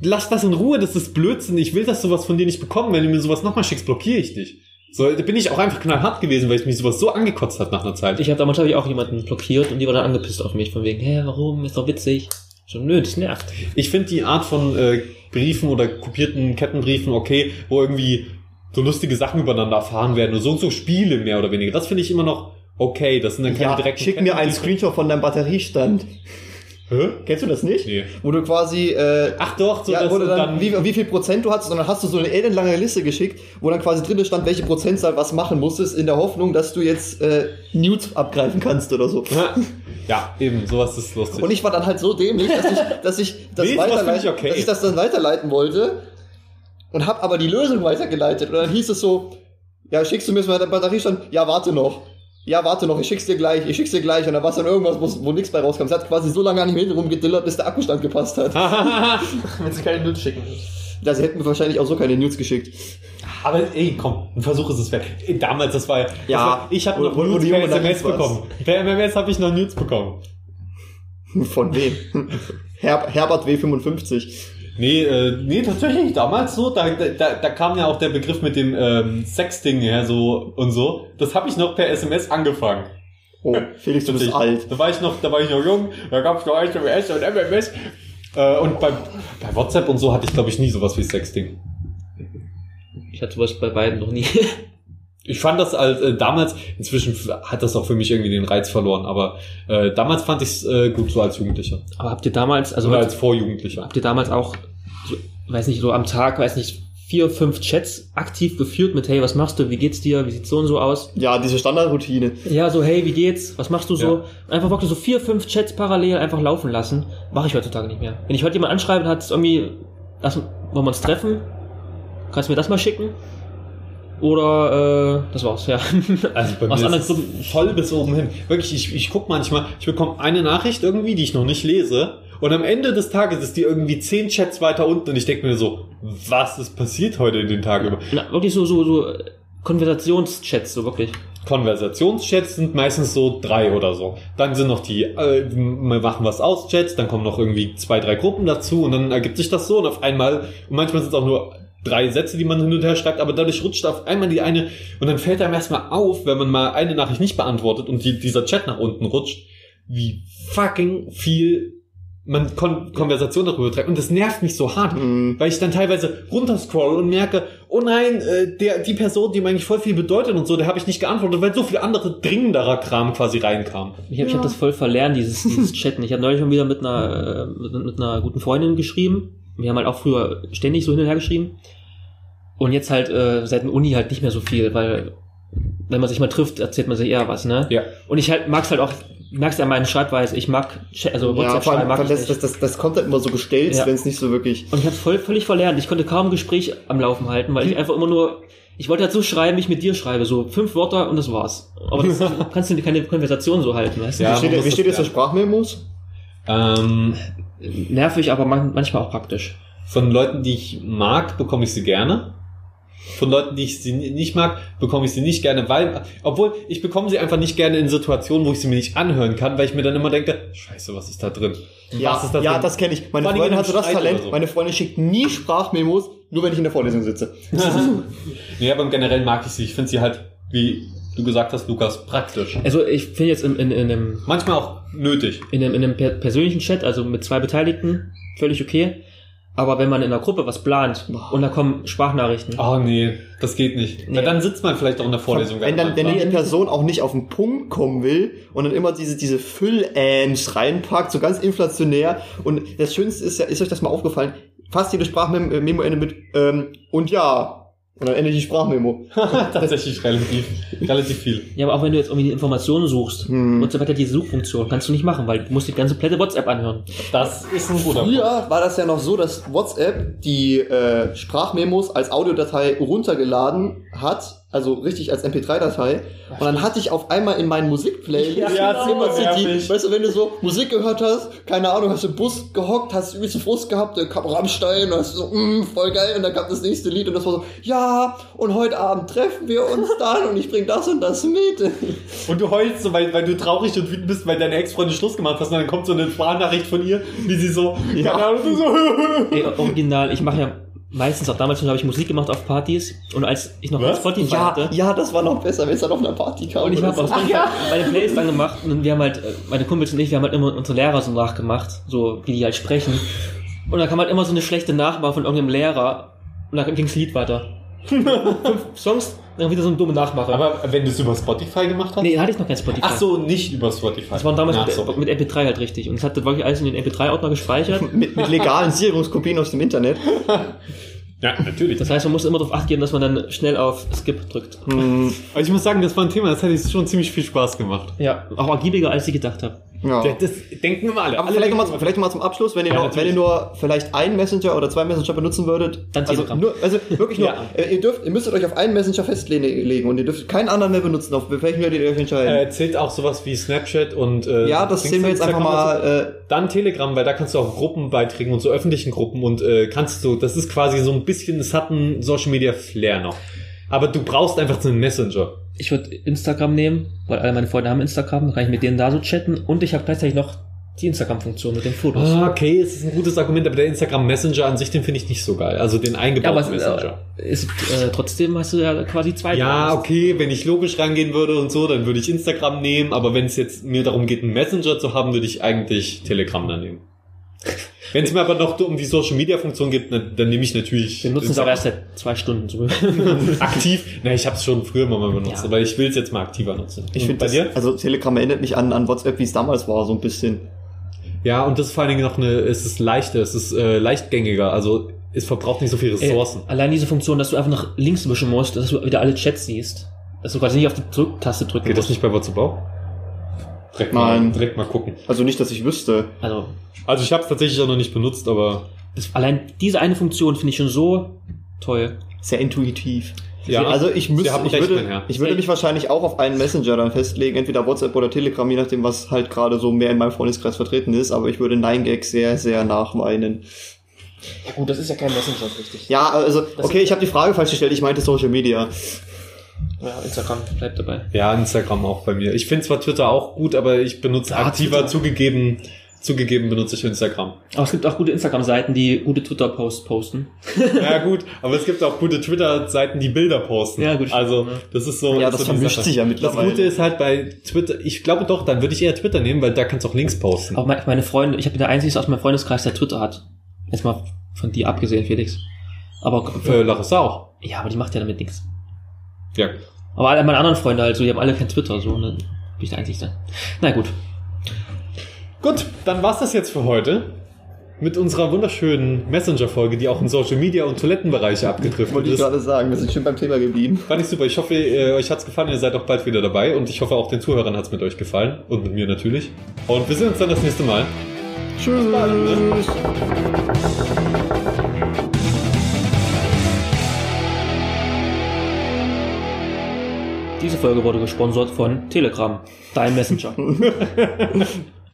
lass das in Ruhe, das ist Blödsinn. Ich will das sowas von dir nicht bekommen. Wenn du mir sowas nochmal schickst, blockiere ich dich. So, da bin ich auch einfach knallhart gewesen, weil ich mich sowas so angekotzt hat nach einer Zeit. Ich habe damals hab ich auch jemanden blockiert und die war dann angepisst auf mich, von wegen, hä, warum, ist doch witzig. Schon nö, das nervt. Ich finde die Art von äh, Briefen oder kopierten Kettenbriefen okay, wo irgendwie so lustige Sachen übereinander erfahren werden oder so, so Spiele mehr oder weniger. Das finde ich immer noch okay. Das sind dann keine Ja, direkten schick mir einen. Screenshot von deinem Batteriestand. Hä? Kennst du das nicht? Nee. Wo du quasi, äh, Ach doch, so ja, wo du du dann, wie, wie viel Prozent du hattest, und dann hast du so eine ellenlange Liste geschickt, wo dann quasi drin stand, welche Prozentzahl was machen musstest, in der Hoffnung, dass du jetzt äh, Nudes abgreifen kannst oder so. ja, eben, sowas ist lustig. Und ich war dann halt so dämlich, dass ich, dass ich das Nee, weiterleiten, okay. dass ich das dann weiterleiten wollte und hab aber die Lösung weitergeleitet. Und dann hieß es so, ja, schickst du mir jetzt mal deinen Batteriestand? Ja, warte noch. Ja, warte noch, ich schick's dir gleich, ich schick's dir gleich. Und dann war es dann irgendwas, wo, wo nichts bei rauskam. Es hat quasi so lange an ihm hinten rumgedillert, bis der Akkustand gepasst hat. Wenn sie keine Nudes schicken. Ja, sie hätten mir wahrscheinlich auch so keine Nudes geschickt. Aber ey, komm, ein Versuch ist es wert. Damals, das war ja. War, ich habe noch Nudes per was. bekommen. Per MMS habe ich noch Nudes bekommen. Von wem? Her Herbert W55. Nee, äh, nee, tatsächlich, damals so, da, da, da kam ja auch der Begriff mit dem ähm, Sexting her so und so. Das habe ich noch per SMS angefangen. Oh, Felix, du bist alt. Da war ich noch, da war ich noch jung, da gab's noch SMS und MMS. Äh, und bei, bei WhatsApp und so hatte ich, glaube ich, nie sowas wie Sexting. Ich hatte sowas bei beiden noch nie. Ich fand das als äh, damals, inzwischen hat das auch für mich irgendwie den Reiz verloren, aber äh, damals fand ich es äh, gut so als Jugendlicher. Aber habt ihr damals, also Oder als Vorjugendlicher. habt ihr damals auch, so, weiß nicht, so am Tag, weiß nicht, vier, fünf Chats aktiv geführt mit, hey, was machst du, wie geht's dir, wie sieht's so und so aus? Ja, diese Standardroutine. Ja, so, hey, wie geht's, was machst du so? Ja. Einfach wirklich so vier, fünf Chats parallel einfach laufen lassen. Mache ich heutzutage nicht mehr. Wenn ich heute jemand anschreibe, hat es irgendwie, lass, wollen wir uns treffen? Kannst du mir das mal schicken? Oder, äh, das war's, ja. Also bei Aus mir ist Gruppen. voll bis oben hin. Wirklich, ich, ich guck manchmal, ich bekomme eine Nachricht irgendwie, die ich noch nicht lese. Und am Ende des Tages ist die irgendwie zehn Chats weiter unten und ich denke mir so, was ist passiert heute in den Tagen über? Na, wirklich so, so, so äh, Konversationschats, so wirklich. Konversationschats sind meistens so drei oder so. Dann sind noch die, äh, wir machen was aus Chats, dann kommen noch irgendwie zwei, drei Gruppen dazu und dann ergibt sich das so und auf einmal, und manchmal sind es auch nur drei Sätze, die man hin und her schreibt, aber dadurch rutscht auf einmal die eine und dann fällt einem erstmal auf, wenn man mal eine Nachricht nicht beantwortet und die, dieser Chat nach unten rutscht, wie fucking viel man Kon Konversation darüber trägt und das nervt mich so hart, Mhm. weil ich dann teilweise runterscroll und merke, oh nein, äh, der, die Person, die mir eigentlich voll viel bedeutet und so, der habe ich nicht geantwortet, weil so viel andere dringenderer Kram quasi reinkam. Ich habe ich hab das voll verlernt, dieses, dieses Chatten. Ich habe neulich schon wieder mit einer, äh, mit, mit einer guten Freundin geschrieben. Wir haben halt auch früher ständig so hin und her geschrieben. Und jetzt halt äh, seit der Uni halt nicht mehr so viel, weil wenn man sich mal trifft, erzählt man sich eher was, ne? Ja. Und ich halt mag's halt auch, merkst an meinen Schreibweise, ich mag, also Ja, WhatsApp vor allem, mag vor allem ich das, nicht. das, das, das kommt halt immer so gestellt, Ja. wenn es nicht so wirklich. Und ich habe voll völlig verlernt. Ich konnte kaum ein Gespräch am Laufen halten, weil ich einfach immer nur, ich wollte halt so schreiben, wie ich mit dir schreibe, so fünf Wörter und das war's. Aber das kannst du keine Konversation so halten, weißt du? Ja, wie steht, wie steht das jetzt für Sprachmemos? Ähm, Nervig, aber man, manchmal auch praktisch. von Leuten, die ich mag, bekomme ich sie gerne. Von Leuten, die ich sie nicht mag, bekomme ich sie nicht gerne, weil, obwohl ich bekomme sie einfach nicht gerne in Situationen, wo ich sie mir nicht anhören kann, weil ich mir dann immer denke, scheiße, was ist da drin? Ja, was ist da ja drin? das kenne ich. Meine Vor allem Freundin in hat so das Streit Talent. so. Meine Freundin schickt nie Sprachmemos, nur wenn ich in der Vorlesung sitze. nee, aber generell mag ich sie. Ich finde sie halt wie du gesagt hast, Lukas, praktisch. Also ich finde jetzt in, in, in einem Manchmal auch nötig. in einem, in einem per persönlichen Chat, also mit zwei Beteiligten, völlig okay. Aber wenn man in einer Gruppe was plant und da kommen Sprachnachrichten, Oh nee, das geht nicht. Na, Nee. dann sitzt man vielleicht auch in der Vorlesung. Wenn dann, wenn die Person auch nicht auf den Punkt kommen will und dann immer diese, diese Füll-Ams reinpackt, so ganz inflationär. Und das Schönste ist ja, ist euch das mal aufgefallen? Fast jede Sprachmemo endet mit, ähm, und ja. Und dann endet die Sprachmemo. tatsächlich relativ, relativ viel. ja, aber auch wenn du jetzt irgendwie die Informationen suchst, Hm. WhatsApp hat ja diese Suchfunktion, kannst du nicht machen, weil du musst die ganze komplette WhatsApp anhören. Das ist ein guter Punkt. Früher war das ja noch so, dass WhatsApp die äh, Sprachmemos als Audiodatei runtergeladen hat, also richtig als MP3-Datei. Und dann hatte ich auf einmal in meinen Musikplaylist Ja, immer so die, nervig. weißt du, wenn du so Musik gehört hast, keine Ahnung, hast du im Bus gehockt, hast übelst Frust gehabt, dann kam Rammstein und hast so, mm, voll geil, und dann kam das nächste Lied und das war so, ja, und heute Abend treffen wir uns dann und ich bring das und das mit. Und du heulst so, weil, weil du traurig und wütend bist, weil deine Ex-Freundin Schluss gemacht hast und dann kommt so eine Sprachnachricht von ihr, wie sie so, Ja. keine Ahnung, so, Ey, original, ich mache ja meistens auch damals schon habe ich Musik gemacht auf Partys und als ich noch Was? Spotify Ja, hatte ja, das war noch besser, wenn es dann auf einer Party kam. und ich habe so. Spotify meine Playlist angemacht und wir haben halt, äh, meine Kumpels und ich, wir haben halt immer unsere Lehrer so nachgemacht, so wie die halt sprechen. Und da kam halt immer so eine schlechte Nachmache von irgendeinem Lehrer und dann ging das Lied weiter. Fünf Songs, dann wieder so eine dumme Nachmache. Aber wenn du es über Spotify gemacht hast? nee, da hatte ich noch kein Spotify. Ach so, nicht über Spotify. Das war damals Ach mit, mit MP3 halt richtig. Und es hat wirklich alles in den MP3-Ordner gespeichert. Mit, mit legalen Sicherungskopien aus dem Internet. Ja, natürlich. Das heißt, man muss immer darauf achten, dass man dann schnell auf Skip drückt. Hm, Also ich muss sagen, das war ein Thema, das hat schon ziemlich viel Spaß gemacht. Ja, auch ergiebiger, als ich gedacht habe. ja. Das denken immer alle. Aber alle vielleicht denken nochmal vielleicht noch mal zum Abschluss, wenn ihr, Ja, noch, natürlich. wenn ihr nur vielleicht einen Messenger oder zwei Messenger benutzen würdet, Dann also, nur, also wirklich nur, Ja. äh, ihr dürft, ihr müsstet euch auf einen Messenger festlegen und ihr dürft keinen anderen mehr benutzen, auf welchen werdet ihr euch entscheiden. äh, zählt auch sowas wie Snapchat und äh, ja, das sehen wir jetzt einfach mal, äh, Dann Telegram, weil da kannst du auch Gruppen beitreten und so öffentlichen Gruppen und äh, kannst du, das ist quasi so ein bisschen, es hat einen Social Media Flair noch. Aber du brauchst einfach einen Messenger. Ich würde Instagram nehmen, weil alle meine Freunde haben Instagram, kann ich mit denen da so chatten und ich habe gleichzeitig noch die Instagram-Funktion mit den Fotos. Ah, okay, es ist ein gutes Argument, aber der Instagram Messenger an sich, den finde ich nicht so geil. Also den ja, eingebauten aber es, Messenger. äh, ist, äh, trotzdem hast du ja quasi zwei. Ja, okay, wenn ich logisch rangehen würde und so, dann würde ich Instagram nehmen, aber wenn es jetzt mir darum geht, einen Messenger zu haben, würde ich eigentlich Telegram dann nehmen. Wenn es mir aber noch um die Social Media Funktion gibt, dann, dann nehme ich natürlich Wir nutzen es Instagram. erst seit zwei Stunden. So. aktiv. Na, ich habe es schon früher mal benutzt, Ja. aber ich will es jetzt mal aktiver nutzen. ich finde bei dir? also Telegram erinnert mich an, an WhatsApp, wie es damals war, so ein bisschen. Ja, und das ist vor allen Dingen noch eine, es ist leichter, es ist äh, leichtgängiger, also es verbraucht nicht so viel Ey, Ressourcen. allein diese Funktion, dass du einfach nach links wischen musst, dass du wieder alle Chats siehst. Dass du quasi nicht auf die Drücktaste drücken Geht das musst. nicht bei WhatsApp auch? Direkt mal, Nein. direkt mal gucken. Also nicht, dass ich wüsste. Also, Also ich habe es tatsächlich auch noch nicht benutzt, aber das, allein diese eine Funktion finde ich schon so toll. Sehr intuitiv. Ja. also ich müsste, ich recht, würde, ich würde mich wahrscheinlich auch auf einen Messenger dann festlegen, entweder WhatsApp oder Telegram, je nachdem, was halt gerade so mehr in meinem Freundeskreis vertreten ist, aber ich würde 9gag sehr, sehr nachweinen. Ja gut, das ist ja kein Messenger, richtig. Ja, also, okay, ich habe die Frage falsch gestellt, ich meinte Social Media. Ja, Instagram bleibt dabei. Ja, Instagram auch bei mir. Ich finde zwar Twitter auch gut, aber ich benutze Ja, aktiver Twitter. zugegeben, zugegeben benutze ich Instagram. Aber es gibt auch gute Instagram-Seiten, die gute Twitter-Posts posten. ja gut, aber es gibt auch gute Twitter-Seiten, die Bilder posten. Ja, gut, Also das ist so. Ja, das so vermischt sich ja Das mittlerweile. Gute ist halt bei Twitter, ich glaube doch, dann würde ich eher Twitter nehmen, weil da kannst du auch Links posten. Auch meine, Freunde, ich bin der Einzige aus meinem Freundeskreis, der Twitter hat. Jetzt mal von dir abgesehen, Felix. Aber Äh, Larissa auch. ja, aber die macht ja damit nichts. Ja. Aber alle meine anderen Freunde halt so, die haben alle kein Twitter, so, und dann bin ich der Einzige. Na gut. Gut, dann war's das jetzt für heute. Mit unserer wunderschönen Messenger-Folge, die auch in Social Media und Toilettenbereiche abgedriftet Wollte ich ist. gerade sagen, wir sind schön beim Thema geblieben. Fand ich super. Ich hoffe, äh, euch hat's gefallen. Ihr seid auch bald wieder dabei. Und ich hoffe, auch den Zuhörern hat's mit euch gefallen. Und mit mir natürlich. Und wir sehen uns dann das nächste Mal. Tschüss. Diese Folge wurde gesponsert von Telegram, dein Messenger.